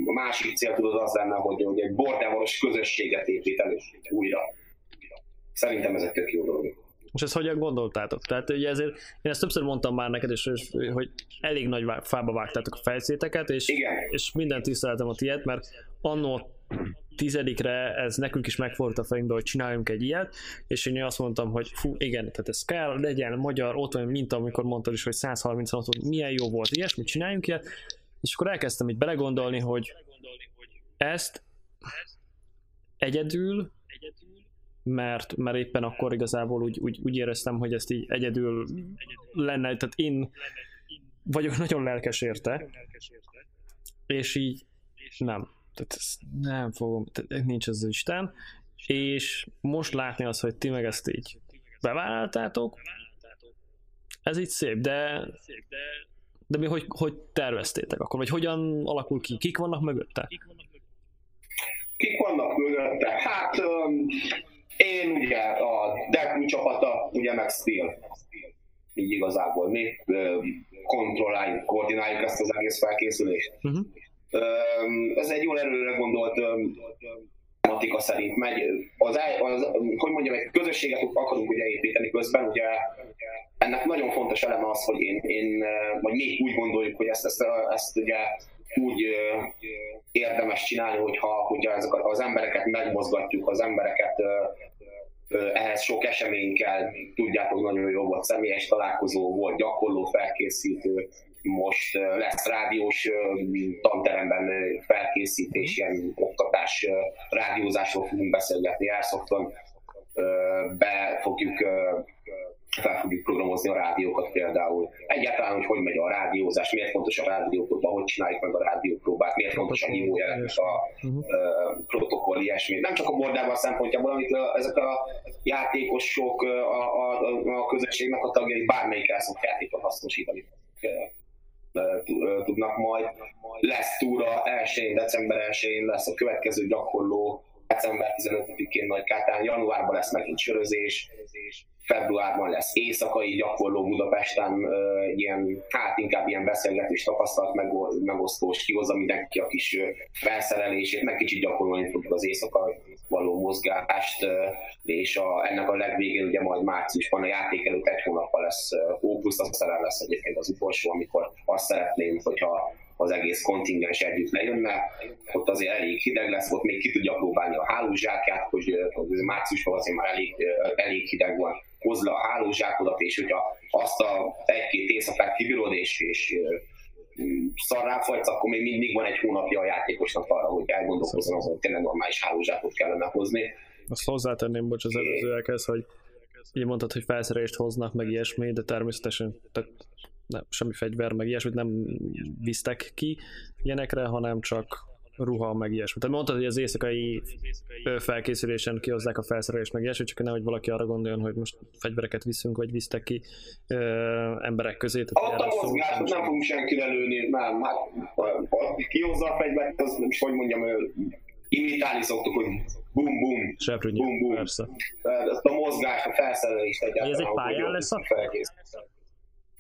a másik cél tudod az lenne, hogy, hogy egy bordevaros közösséget épít elő újra. Szerintem ez egy tök jó dolog. És ezt hogyan gondoltátok? Tehát ugye ezért, én ezt többször mondtam már neked, és, hogy elég nagy fába vágtátok a fejszéteket, és, Igen. és minden tiszteltem a tiéd, mert annó tizedikre ez nekünk is megfordult a fejünkbe, hogy csináljunk egy ilyet, és én azt mondtam, hogy fú, igen, tehát ez kell, legyen magyar, ott van, mint amikor mondtad is, hogy 136 hogy milyen jó volt, ilyesmit csináljunk ilyet, és akkor elkezdtem itt belegondolni, hogy ezt egyedül, mert, mert éppen akkor igazából úgy, úgy, úgy éreztem, hogy ezt így egyedül lenne, tehát én vagyok nagyon lelkes érte, és így nem tehát nem fogom, tehát nincs az Isten, és most látni az, hogy ti meg ezt így bevállaltátok, ez így szép, de de mi hogy, hogy terveztétek akkor, vagy hogyan alakul ki, kik vannak mögötte? Kik vannak mögötte? Hát um, én ugye a Deku csapata, ugye meg Steel. Így igazából mi kontrolláljuk, koordináljuk ezt az egész felkészülést. Uh-huh. Ez egy jól előre gondolt tematika szerint megy. Az, az, hogy mondjam, egy közösséget akarunk ugye építeni közben, ugye ennek nagyon fontos eleme az, hogy én, én vagy még úgy gondoljuk, hogy ezt, ezt, ezt ugye úgy érdemes csinálni, hogyha, hogyha ezek az embereket megmozgatjuk, az embereket ehhez sok esemény kell, tudjátok, nagyon jó volt személyes találkozó, volt gyakorló felkészítő, most lesz rádiós tanteremben felkészítés, ilyen oktatás, rádiózásról fogunk beszélgetni, Airsoft-on be fogjuk fel fogjuk programozni a rádiókat például. Egyáltalán, hogy hogy megy a rádiózás, miért fontos a rádiópróba, hogy csináljuk meg a rádiópróbát, miért fontos a hívójelek, a uh, protokoll, ilyesmi. Nem csak a bordával szempontjából, amit a, ezek a játékosok, a, a, a közösségnek a tagjai bármelyik elszok játékot hasznosítani tudnak majd. Lesz túra 1 december 1 lesz a következő gyakorló, december 15-én nagy kátán, januárban lesz megint sörözés, februárban lesz éjszakai gyakorló Budapesten, ilyen, hát inkább ilyen beszélgetés tapasztalat megosztós, kihozza mindenki a kis felszerelését, meg kicsit gyakorolni fogjuk az éjszaka való mozgást, és a, ennek a legvégén ugye majd márciusban a játék előtt egy hónappal lesz Opus, aztán lesz egyébként az utolsó, amikor azt szeretném, hogyha az egész kontingens együtt lejönne. Ott azért elég hideg lesz, ott még ki tudja próbálni a hálózsákját, hogy, hogy márciusban azért már elég, elég hideg van. Hozd le a hálózsákodat, és hogyha azt a egy-két éjszakát kibírod, és, és szarrá folytsz, akkor még mindig van egy hónapja a játékosnak arra, hogy elgondolkozzon azon, hogy tényleg normális hálózsákot kellene hozni. Azt hozzátenném, bocs, az előzőekhez, hogy így mondtad, hogy felszerelést hoznak, meg ilyesmi, de természetesen tehát nem, semmi fegyver, meg ilyesmit nem visztek ki ilyenekre, hanem csak ruha, meg ilyesmi. Tehát mondtad, hogy az éjszakai felkészülésen kihozzák a felszerelést, meg ilyesmi, csak nehogy valaki arra gondoljon, hogy most fegyvereket viszünk, vagy visztek ki ö, emberek közé. Tehát a mozgás, nem, nem fogunk senkire lőni, nem, hát kihozza a fegyvert, az nem is, hogy mondjam, imitálni szoktuk, hogy bum bum, Seprűnyi, bum bum. Persze. Ezt a mozgás, a felszerelést egyáltalán. Ez egy pályán lesz a?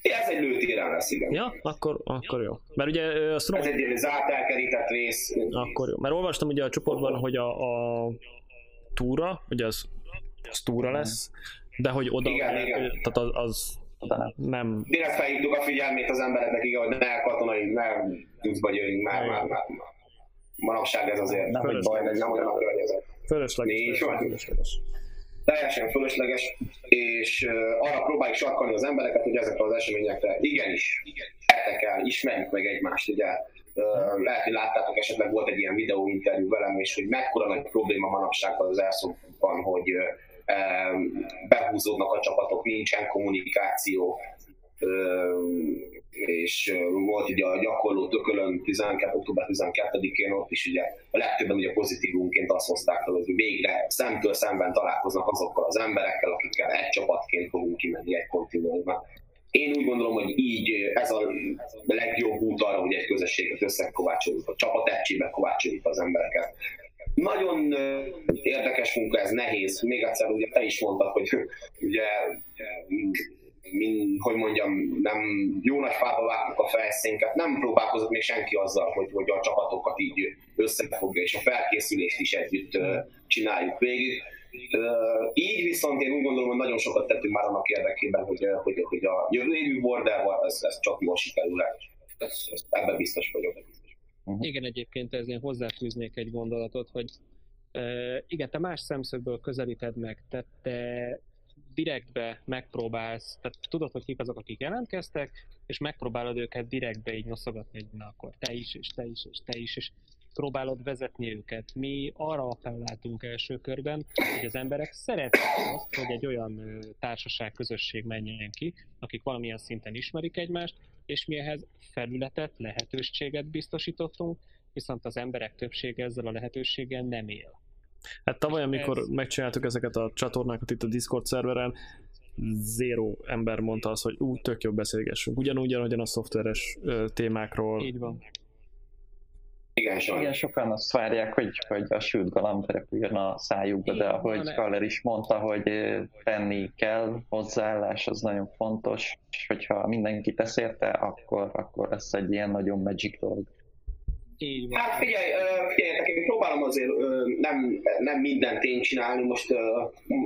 Ez egy lőtéren lesz, igen. Ja, akkor, akkor jó. Mert ugye azt tudom, Ez egy zárt elkerített rész. Akkor jó. Mert olvastam ugye a csoportban, hogy a, a túra, ugye az, az túra lesz, de hogy oda, igen, igen. tehát az, az nem... Direkt felhívtuk a figyelmét az embereknek, igen, hogy ne katonai, nem tudsz jöjjünk már, már, már, már. Manapság ez azért nem, hogy baj, nem olyan a környezet. Fölösleges. Fölösleges teljesen fölösleges, és arra próbáljuk sarkalni az embereket, hogy ezekre az eseményekre igenis, értek el, ismerjük meg egymást, ugye lehet, hogy láttátok, esetleg volt egy ilyen videóinterjú velem, és hogy mekkora nagy probléma manapság az elszóban, hogy behúzódnak a csapatok, nincsen kommunikáció, és volt ugye a gyakorló tökölön 12, október 12-én ott is ugye a legtöbben ugye pozitívunként azt hozták hogy végre szemtől szemben találkoznak azokkal az emberekkel, akikkel egy csapatként fogunk kimenni egy kontinensben. Én úgy gondolom, hogy így ez a legjobb út arra, hogy egy közösséget összekovácsoljuk, a csapat egységbe kovácsoljuk az embereket. Nagyon érdekes munka, ez nehéz. Még egyszer ugye te is mondtad, hogy ugye min, hogy mondjam, nem jó nagy fába vágtuk a felszínket, nem próbálkozott még senki azzal, hogy, hogy a csapatokat így összefogja, és a felkészülést is együtt csináljuk végig. Így viszont én úgy gondolom, hogy nagyon sokat tettünk már annak érdekében, hogy, hogy, hogy a jövő évű Borderval ez, ez csak jól sikerül ez, ez, ebben biztos vagyok. Uh-huh. Igen, egyébként ezért hozzáfűznék egy gondolatot, hogy uh, igen, te más szemszögből közelíted meg, tehát te direktbe megpróbálsz, tehát tudod, hogy kik azok, akik jelentkeztek, és megpróbálod őket direktbe így noszogatni, hogy na akkor te is, és te is, és te is, és próbálod vezetni őket. Mi arra appelláltunk első körben, hogy az emberek szeretnék azt, hogy egy olyan társaság, közösség menjen ki, akik valamilyen szinten ismerik egymást, és mi ehhez felületet, lehetőséget biztosítottunk, viszont az emberek többsége ezzel a lehetőséggel nem él. Hát tavaly, amikor ez... megcsináltuk ezeket a csatornákat itt a Discord szerveren, zéro ember mondta azt, hogy ú, tök jobb beszélgessünk. Ugyanúgy, ahogyan a szoftveres ö, témákról. Így van. Igen, Igen, sokan azt várják, hogy, hogy a sült galamb repüljön a szájukba, de ahogy Kaller is mondta, hogy tenni kell, hozzáállás az nagyon fontos, és hogyha mindenki tesz érte, akkor, akkor lesz egy ilyen nagyon magic dolog. Így van. Hát figyelj, figyeljetek, én próbálom azért nem, nem mindent én csinálni, most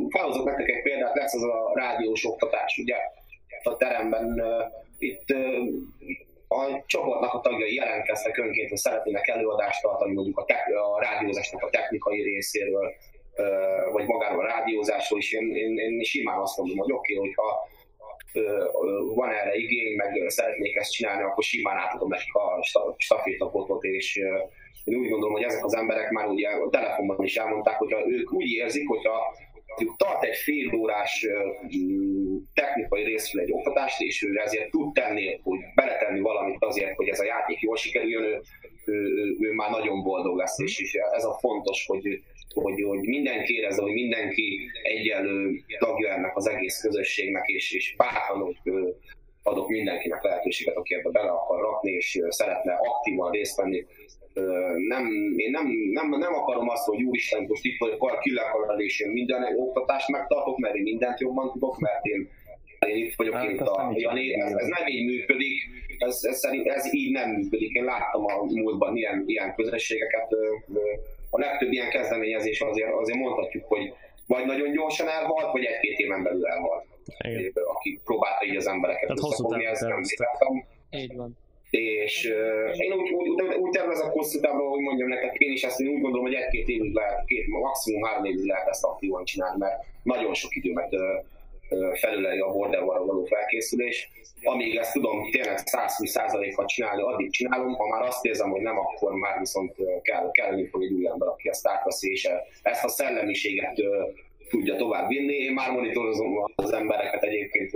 felhozok nektek egy példát, lesz az a rádiós oktatás, ugye a teremben itt a csoportnak a tagjai jelentkeztek önként, hogy szeretnének előadást tartani mondjuk a, te- a rádiózásnak a technikai részéről, vagy magáról a rádiózásról is. Én, én, én simán azt mondom, hogy oké, okay, hogyha van erre igény, meg szeretnék ezt csinálni, akkor simán átadom nekik a stafétapotot, és én úgy gondolom, hogy ezek az emberek már ugye a telefonban is elmondták, hogyha ők úgy érzik, hogyha tart egy fél órás technikai részről egy oktatást, és ő ezért tud tenni, hogy beletenni valamit azért, hogy ez a játék jól sikerüljön, ő, ő, ő, már nagyon boldog lesz, és, és ez a fontos, hogy, hogy, hogy mindenki érezze, hogy mindenki egyenlő tagja ennek az egész közösségnek, és, és bátran adok mindenkinek lehetőséget, aki ebbe bele akar rakni, és szeretne aktívan részt venni. Nem, én nem, nem, nem akarom azt, hogy úristen, most itt vagyok, ki akarod, és én minden oktatást megtartok, mert én mindent jobban tudok, mert én, én itt vagyok, hát, én a Jani, ez, ez, nem így működik, ez, ez, szerint, ez így nem működik. Én láttam a múltban ilyen, ilyen közösségeket, a legtöbb ilyen kezdeményezés azért, azért mondhatjuk, hogy vagy nagyon gyorsan elhalt, vagy egy-két éven belül elhalt. Igen. Aki próbálta így az embereket Tehát összefogni, ezt nem Így van. És uh, én úgy, úgy, úgy tervezek hosszú távra, hogy mondjam nektek, én is ezt én úgy gondolom, hogy egy-két évig lehet, két, maximum három évig lehet ezt aktívan csinálni, mert nagyon sok időmet uh, felüleli a bordervarra való felkészülés. Amíg ezt tudom tényleg 120%-kal csinálni, addig csinálom, ha már azt érzem, hogy nem, akkor már viszont kell, kelleni fog egy új ember, aki ezt átveszi, és ezt a szellemiséget tudja tovább vinni. Én már monitorozom az embereket egyébként,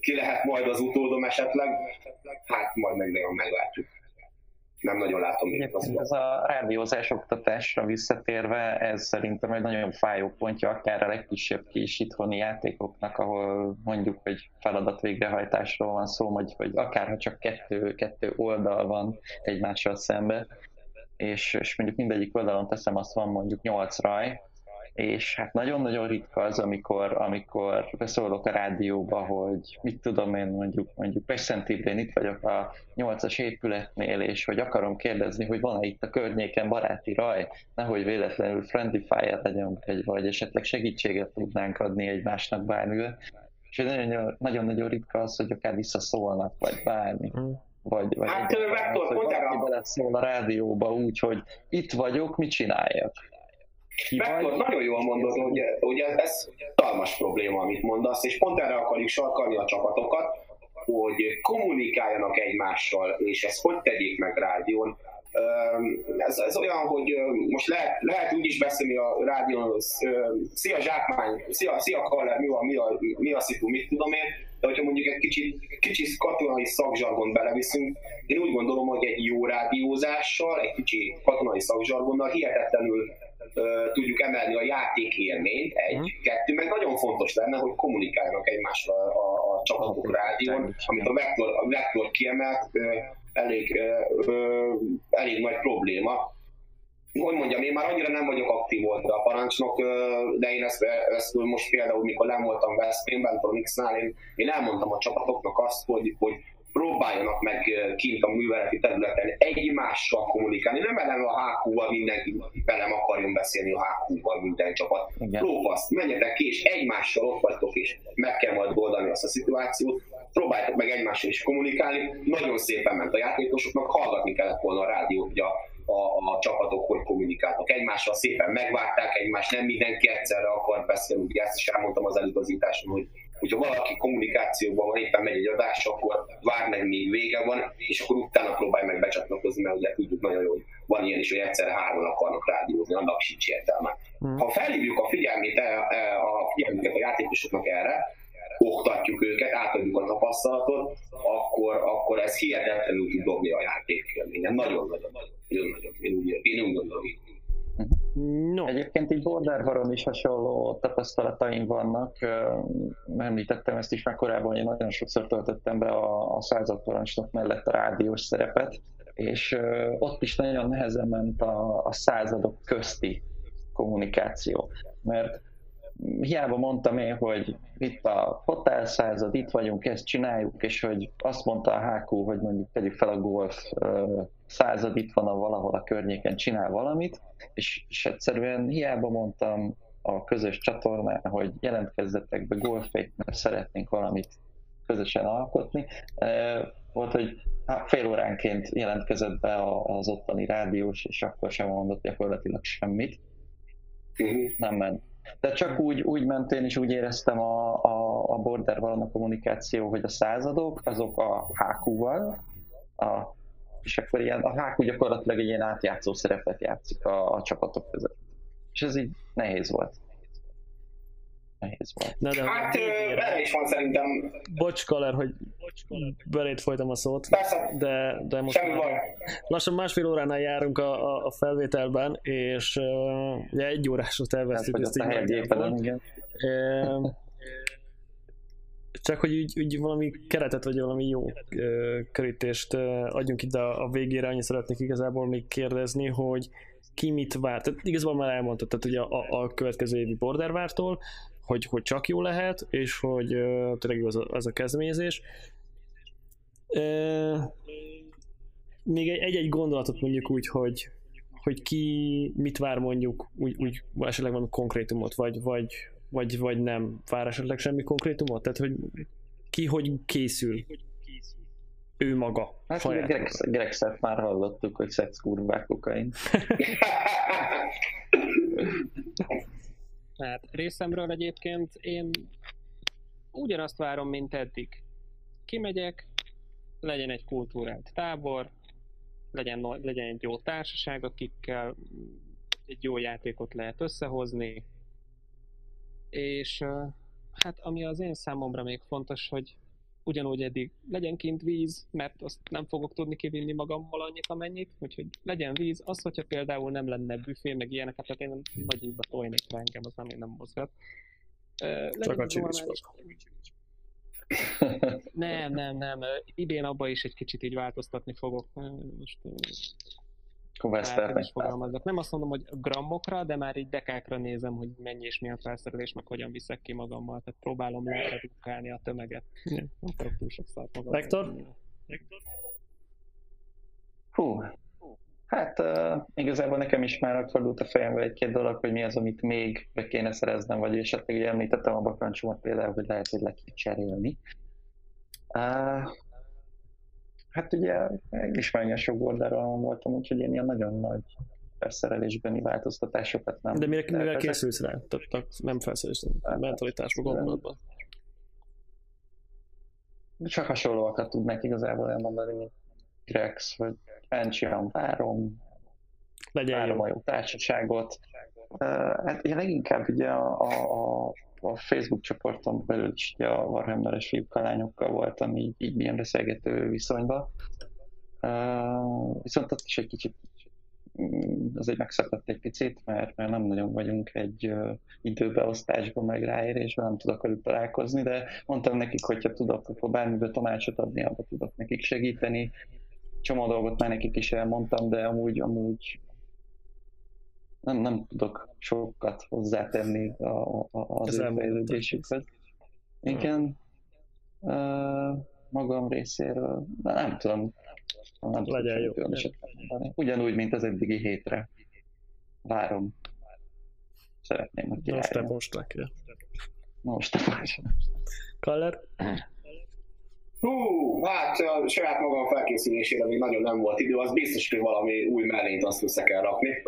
ki lehet majd az utódom esetleg, hát majd meg meglátjuk nem nagyon látom még az Ez a rádiózás oktatásra visszatérve, ez szerintem egy nagyon fájó pontja akár a legkisebb kis itthoni játékoknak, ahol mondjuk, hogy feladat végrehajtásról van szó, vagy, vagy akár ha csak kettő, kettő oldal van egymással szembe, és, és mondjuk mindegyik oldalon teszem azt van mondjuk nyolc raj, és hát nagyon-nagyon ritka az, amikor, amikor beszólok a rádióba, hogy mit tudom én mondjuk, mondjuk Pest-Szentibén itt vagyok a 8-as épületnél, és hogy akarom kérdezni, hogy van-e itt a környéken baráti raj, nehogy véletlenül friendly fire legyen, vagy, vagy esetleg segítséget tudnánk adni egymásnak bármivel. És nagyon-nagyon ritka az, hogy akár visszaszólnak, vagy bármi. Mm. Vagy, vagy hát, Vektor, hogy valaki beleszól a rádióba úgy, hogy itt vagyok, mit csináljak? Vektor, nagyon jól mondod, hogy, hogy ez, talmas probléma, amit mondasz, és pont erre akarjuk sarkalni a csapatokat, hogy kommunikáljanak egymással, és ezt hogy tegyék meg rádión. Ez, ez olyan, hogy most lehet, lehet úgy is beszélni a rádión, szia zsákmány, szia, szia Kaller, mi a, mi a, mi a szitu, mit tudom én, de hogyha mondjuk egy kicsit, kicsit katonai szakzsargon beleviszünk, én úgy gondolom, hogy egy jó rádiózással, egy kicsi katonai szakzsargonnal hihetetlenül tudjuk emelni a játék élményt, egy, mm. kettő, meg nagyon fontos lenne, hogy kommunikáljanak egymással a, a, csapatok rádión, amit a Vektor, a Vektor kiemelt, elég, elég nagy probléma. Hogy mondjam, én már annyira nem vagyok aktív volt a parancsnok, de én ezt, ezt most például, mikor nem voltam Veszprémben, Pronixnál, én, én elmondtam a csapatoknak azt, hogy, hogy próbáljanak meg kint a műveleti területen egymással kommunikálni. Nem elem a HQ-val mindenki velem akarjon beszélni a HQ-val minden csapat. Lófaszt, menjetek ki, és egymással ott vagytok, és meg kell majd oldani azt a szituációt. Próbáljátok meg egymással is kommunikálni. Nagyon szépen ment a játékosoknak, hallgatni kellett volna a rádiót, hogy a, a, a csapatok hogy kommunikáltak egymással, szépen megvárták egymást, nem mindenki egyszerre akar beszélni, ugye ezt is elmondtam az előgazításon, hogy hogyha valaki kommunikációban van, éppen megy egy adás, akkor vár meg, még vége van, és akkor utána próbálj meg becsatlakozni, mert ugye tudjuk nagyon jól, hogy van ilyen is, hogy egyszerre hárman akarnak rádiózni, annak sincs értelme. Hmm. Ha felhívjuk a figyelmét, e, e, a figyelmüket a játékosoknak erre, oktatjuk őket, átadjuk a tapasztalatot, akkor, akkor ez hihetetlenül tud dobni a játékélményen. Nagyon-nagyon, nagyon-nagyon. Én úgy, én úgy gondolom. No. Egyébként így Bordervaron is hasonló tapasztalataim vannak. Említettem ezt is már korábban, hogy én nagyon sokszor töltöttem be a, a századparancsnok mellett a rádiós szerepet, és ott is nagyon nehezen ment a, a századok közti kommunikáció. Mert hiába mondtam én, hogy itt a hotel század, itt vagyunk, ezt csináljuk, és hogy azt mondta a HQ, hogy mondjuk tegyük fel a golf század itt van a valahol a környéken, csinál valamit, és, és egyszerűen hiába mondtam a közös csatornán, hogy jelentkezzetek be golfék, mert szeretnénk valamit közösen alkotni. Volt, hogy fél óránként jelentkezett be az ottani rádiós, és akkor sem mondott gyakorlatilag semmit. Mhm. Nem ment de csak úgy, úgy mentén és úgy éreztem a, a, a border a kommunikáció, hogy a századok azok a HQ-val, a, és akkor ilyen, a HQ gyakorlatilag egy ilyen átjátszó szerepet játszik a, a csapatok között. És ez így nehéz volt. Nehéz volt. Na de Hát erre is van szerintem. bocs, Kaler, hogy belét folytam a szót, Persze, de, de most semmi baj. lassan másfél óránál járunk a, a, a felvételben, és uh, ugye egy órásra terveztük Hát, ezt így igen. Csak hogy úgy, úgy valami keretet, vagy valami jó ö, körítést ö, adjunk ide a, a végére, annyit szeretnék igazából még kérdezni, hogy ki mit vár. Tehát igazából már elmondtad, tehát ugye a, a következő évi Bordervártól, hogy, hogy csak jó lehet, és hogy tényleg az a, az a kezdeményezés. Még egy- egy-egy gondolatot mondjuk úgy, hogy, hogy ki mit vár mondjuk, úgy, úgy esetleg valami konkrétumot, vagy, vagy, vagy, vagy nem vár esetleg semmi konkrétumot? Tehát, hogy ki hogy készül ő maga, Hát ugye Greg. Greg már hallottuk, hogy szex, kurvák, kokain. [LAUGHS] Hát részemről egyébként én ugyanazt várom, mint eddig. Kimegyek, legyen egy kultúrált tábor, legyen, legyen egy jó társaság, akikkel egy jó játékot lehet összehozni, és hát ami az én számomra még fontos, hogy ugyanúgy eddig legyen kint víz, mert azt nem fogok tudni kivinni magammal annyit, amennyit, úgyhogy legyen víz. Az, hogyha például nem lenne büfé, meg ilyeneket, tehát én nagy ízbe tojnék engem, az nem, én nem mozgat. Legyen Csak a csilis Nem, nem, nem. Idén abba is egy kicsit így változtatni fogok. Most is fogalmazok. Nem azt mondom, hogy grammokra, de már így dekákra nézem, hogy mennyi és milyen felszerelés, meg hogyan viszek ki magammal. Tehát próbálom leredukálni a tömeget. Nem akarok túl sok szart magam. Vektor? Hú, hát uh, igazából nekem is már fordult a fejembe egy-két dolog, hogy mi az, amit még be kéne szereznem, vagy esetleg ugye említettem a bakancsomat például, hogy lehet, hogy le kell cserélni. Uh, hát ugye én is nagyon sok oldalon voltam, úgyhogy én ilyen nagyon nagy felszerelésbeni változtatásokat nem De mire, mivel tervezek. készülsz rá? Tehát nem felszerelés, mentalitásba gondolatban. Csak hasonlóakat tudnék igazából elmondani, mint Grex, hogy Pentium várom, Legyen várom jó. a jó társaságot. Hát én leginkább ugye a, a, a, a Facebook csoporton belül is ugye a Warhammeres fiúkkal, lányokkal voltam így, így milyen beszélgető viszonyban. Uh, viszont ott is egy kicsit mm, azért megszakadt egy picit, mert, mert nem nagyon vagyunk egy uh, időbeosztásban, meg ráérésben, nem tudok velük találkozni, de mondtam nekik, hogyha tudok, akkor bármiből tanácsot adni, abban tudok nekik segíteni. Csomó dolgot már nekik is elmondtam, de amúgy, amúgy nem, nem tudok sokat hozzátenni a, a, az ő fejlődésükhöz. Igen. Uh, magam részéről, de nem tudom. Nem Legyen jó. különöset mondani. Ugyanúgy, mint az eddigi hétre. Várom. Szeretném, hogy Most te most neki. Most a most. Kaller? Hú, hát a saját magam felkészülésére még nagyon nem volt idő, az biztos, hogy valami új mellényt azt össze kell rakni.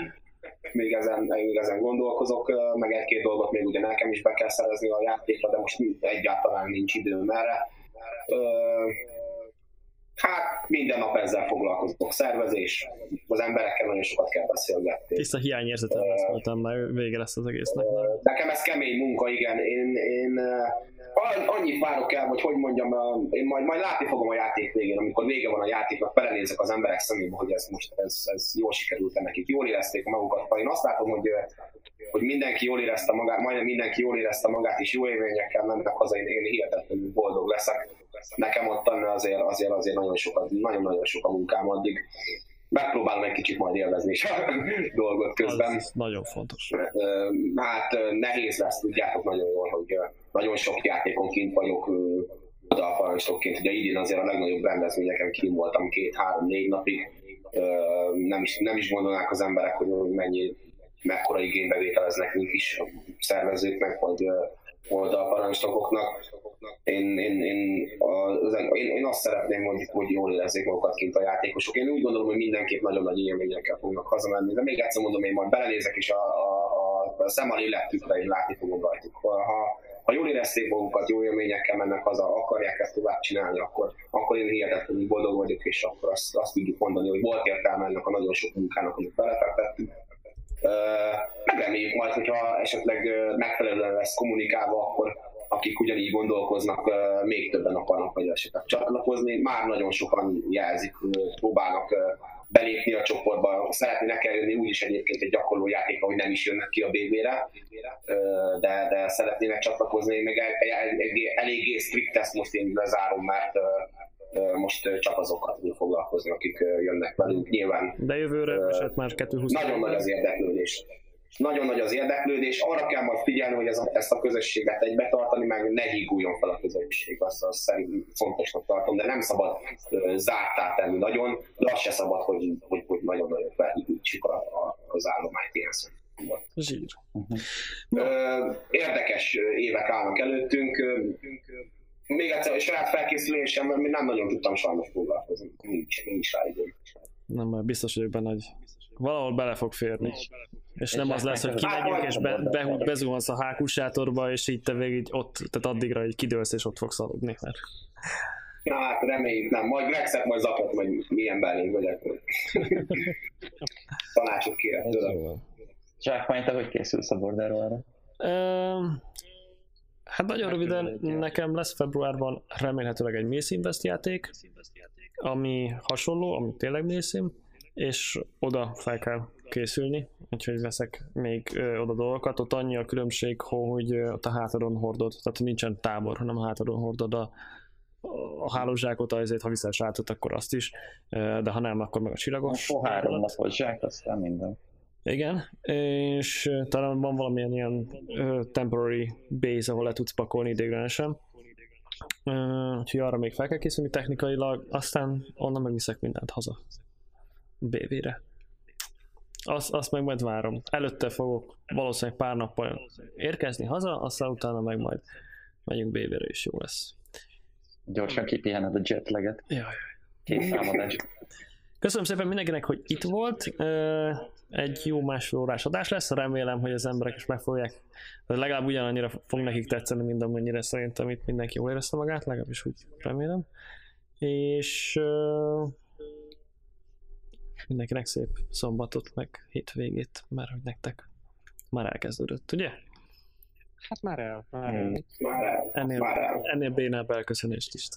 [LAUGHS] még ezen, még ezen gondolkozok, meg egy-két dolgot még ugye nekem is be kell szerezni a játékra, de most egyáltalán nincs időm erre. Hát minden nap ezzel foglalkozok. Szervezés, az emberekkel nagyon sokat kell beszélgetni. Tiszta hiányérzetem, azt mondtam, már vége lesz az egésznek. Nem? Nekem ez kemény munka, igen. Én, én uh, annyit várok el, hogy hogy mondjam, én majd, majd látni fogom a játék végén, amikor vége van a játéknak, belenézek az emberek szemébe, hogy ez most ez, ez jól sikerült nekik, jól érezték magukat. Én azt látom, hogy, hogy mindenki jól érezte magát, majdnem mindenki jól érezte magát, és jó élményekkel mennek haza, én, én hihetetlenül boldog leszek. Nekem ott azért, azért, azért nagyon, sokat, nagyon-nagyon sok a munkám addig. Megpróbálom egy kicsit majd élvezni is a [LAUGHS] dolgot közben. Az nagyon fontos. Hát nehéz lesz, tudjátok nagyon jól, hogy nagyon sok játékon kint vagyok ö, oldalparancsnokként. Ugye idén azért a legnagyobb rendezvényeken kint voltam két-három-négy napig. Nem is, nem is gondolnák az emberek, hogy mennyi, mekkora igénybevételez nekünk is a szervezőknek, vagy ö, oldalparancsnokoknak. Én, én, én, az, én, én azt szeretném, hogy, hogy jól érezzék magukat kint a játékosok. Én úgy gondolom, hogy mindenképp nagyon nagy élményekkel fognak hazamenni, de még egyszer mondom, én majd belenézek, és a, a, a, a szem a lélektükre én látni fogom rajtuk. Ha, ha jól érezték magukat, jó élményekkel mennek haza, akarják ezt tovább csinálni, akkor, akkor én hihetetlenül boldog vagyok, és akkor azt, azt tudjuk mondani, hogy volt értelme ennek a nagyon sok munkának, amit belefektettünk. Megreméljük majd, hogyha esetleg megfelelően lesz kommunikálva, akkor akik ugyanígy gondolkoznak, még többen akarnak vagy esetleg csatlakozni. Már nagyon sokan jelzik, próbálnak belépni a csoportba, szeretnének eljönni úgyis egyébként egy gyakorló játék, hogy nem is jönnek ki a BB-re, de, de szeretnének csatlakozni, még eléggé strikt ezt most én lezárom, mert most csak azokat foglalkozni, akik jönnek velünk. Nyilván. De jövőre eset már 220 Nagyon nagy az érdeklődés. Nagyon nagy az érdeklődés, arra kell majd figyelni, hogy ez a, ezt a közösséget egybe tartani, meg ne híguljon fel a közösség, azt, azt szerint fontosnak tartom, de nem szabad zártá tenni nagyon, de az se szabad, hogy, hogy, hogy nagyon-nagyon felhígítsuk a, a, az állományt ilyen szempontból. Zsír. Uh-huh. Érdekes évek állnak előttünk, még egyszer, a saját felkészülésem, mert nem nagyon tudtam sajnos foglalkozni. Nincs, nincs rá időm. Nem, biztos vagyok benne, hogy valahol bele fog férni. És nem az lesz, hogy kimegyünk és be, be, bezuhansz a hákus sátorba, és így te végig ott, tehát addigra így kidőlsz, és ott fogsz aludni. Mert... Na hát reméljük nem. Majd Grexet majd zaklat, majd milyen belénk vagyok. [LAUGHS] Tanácsot kérek tőle. Zsákmány, te hogy készülsz a borderról Hát nagyon röviden, nekem lesz februárban remélhetőleg egy Mace Invest játék, ami hasonló, ami tényleg Mace és oda fel kell készülni, úgyhogy veszek még ö, oda dolgokat. Ott annyi a különbség, hogy ott a hátadon hordod, tehát nincsen tábor, hanem a hátadon hordod a, a hálózsákot, azért ha viszel sátot, akkor azt is, de ha nem, akkor meg a csillagos. A három napos zsák, aztán minden. Igen, és talán van valamilyen ilyen temporary base, ahol le tudsz pakolni ideiglenesen. Uh, úgyhogy arra még fel kell készülni technikailag, aztán onnan megviszek mindent haza. BV-re. Azt, azt meg majd várom. Előtte fogok valószínűleg pár nappal érkezni haza, aztán utána meg majd megyünk BV-re is jó lesz. Gyorsan kipihened a jetleget. Jaj. Két. Köszönöm szépen mindenkinek, hogy itt volt. Egy jó másfél órás adás lesz, remélem, hogy az emberek is megfogják. Legalább ugyanannyira fog nekik tetszeni, mint amennyire szerintem itt mindenki jól érezte magát, legalábbis úgy remélem. És mindenkinek szép szombatot, meg hétvégét, mert hogy nektek már elkezdődött, ugye? Hát már el. Már el. Már el. Ennél, Már el. ennél bénább elköszönést is.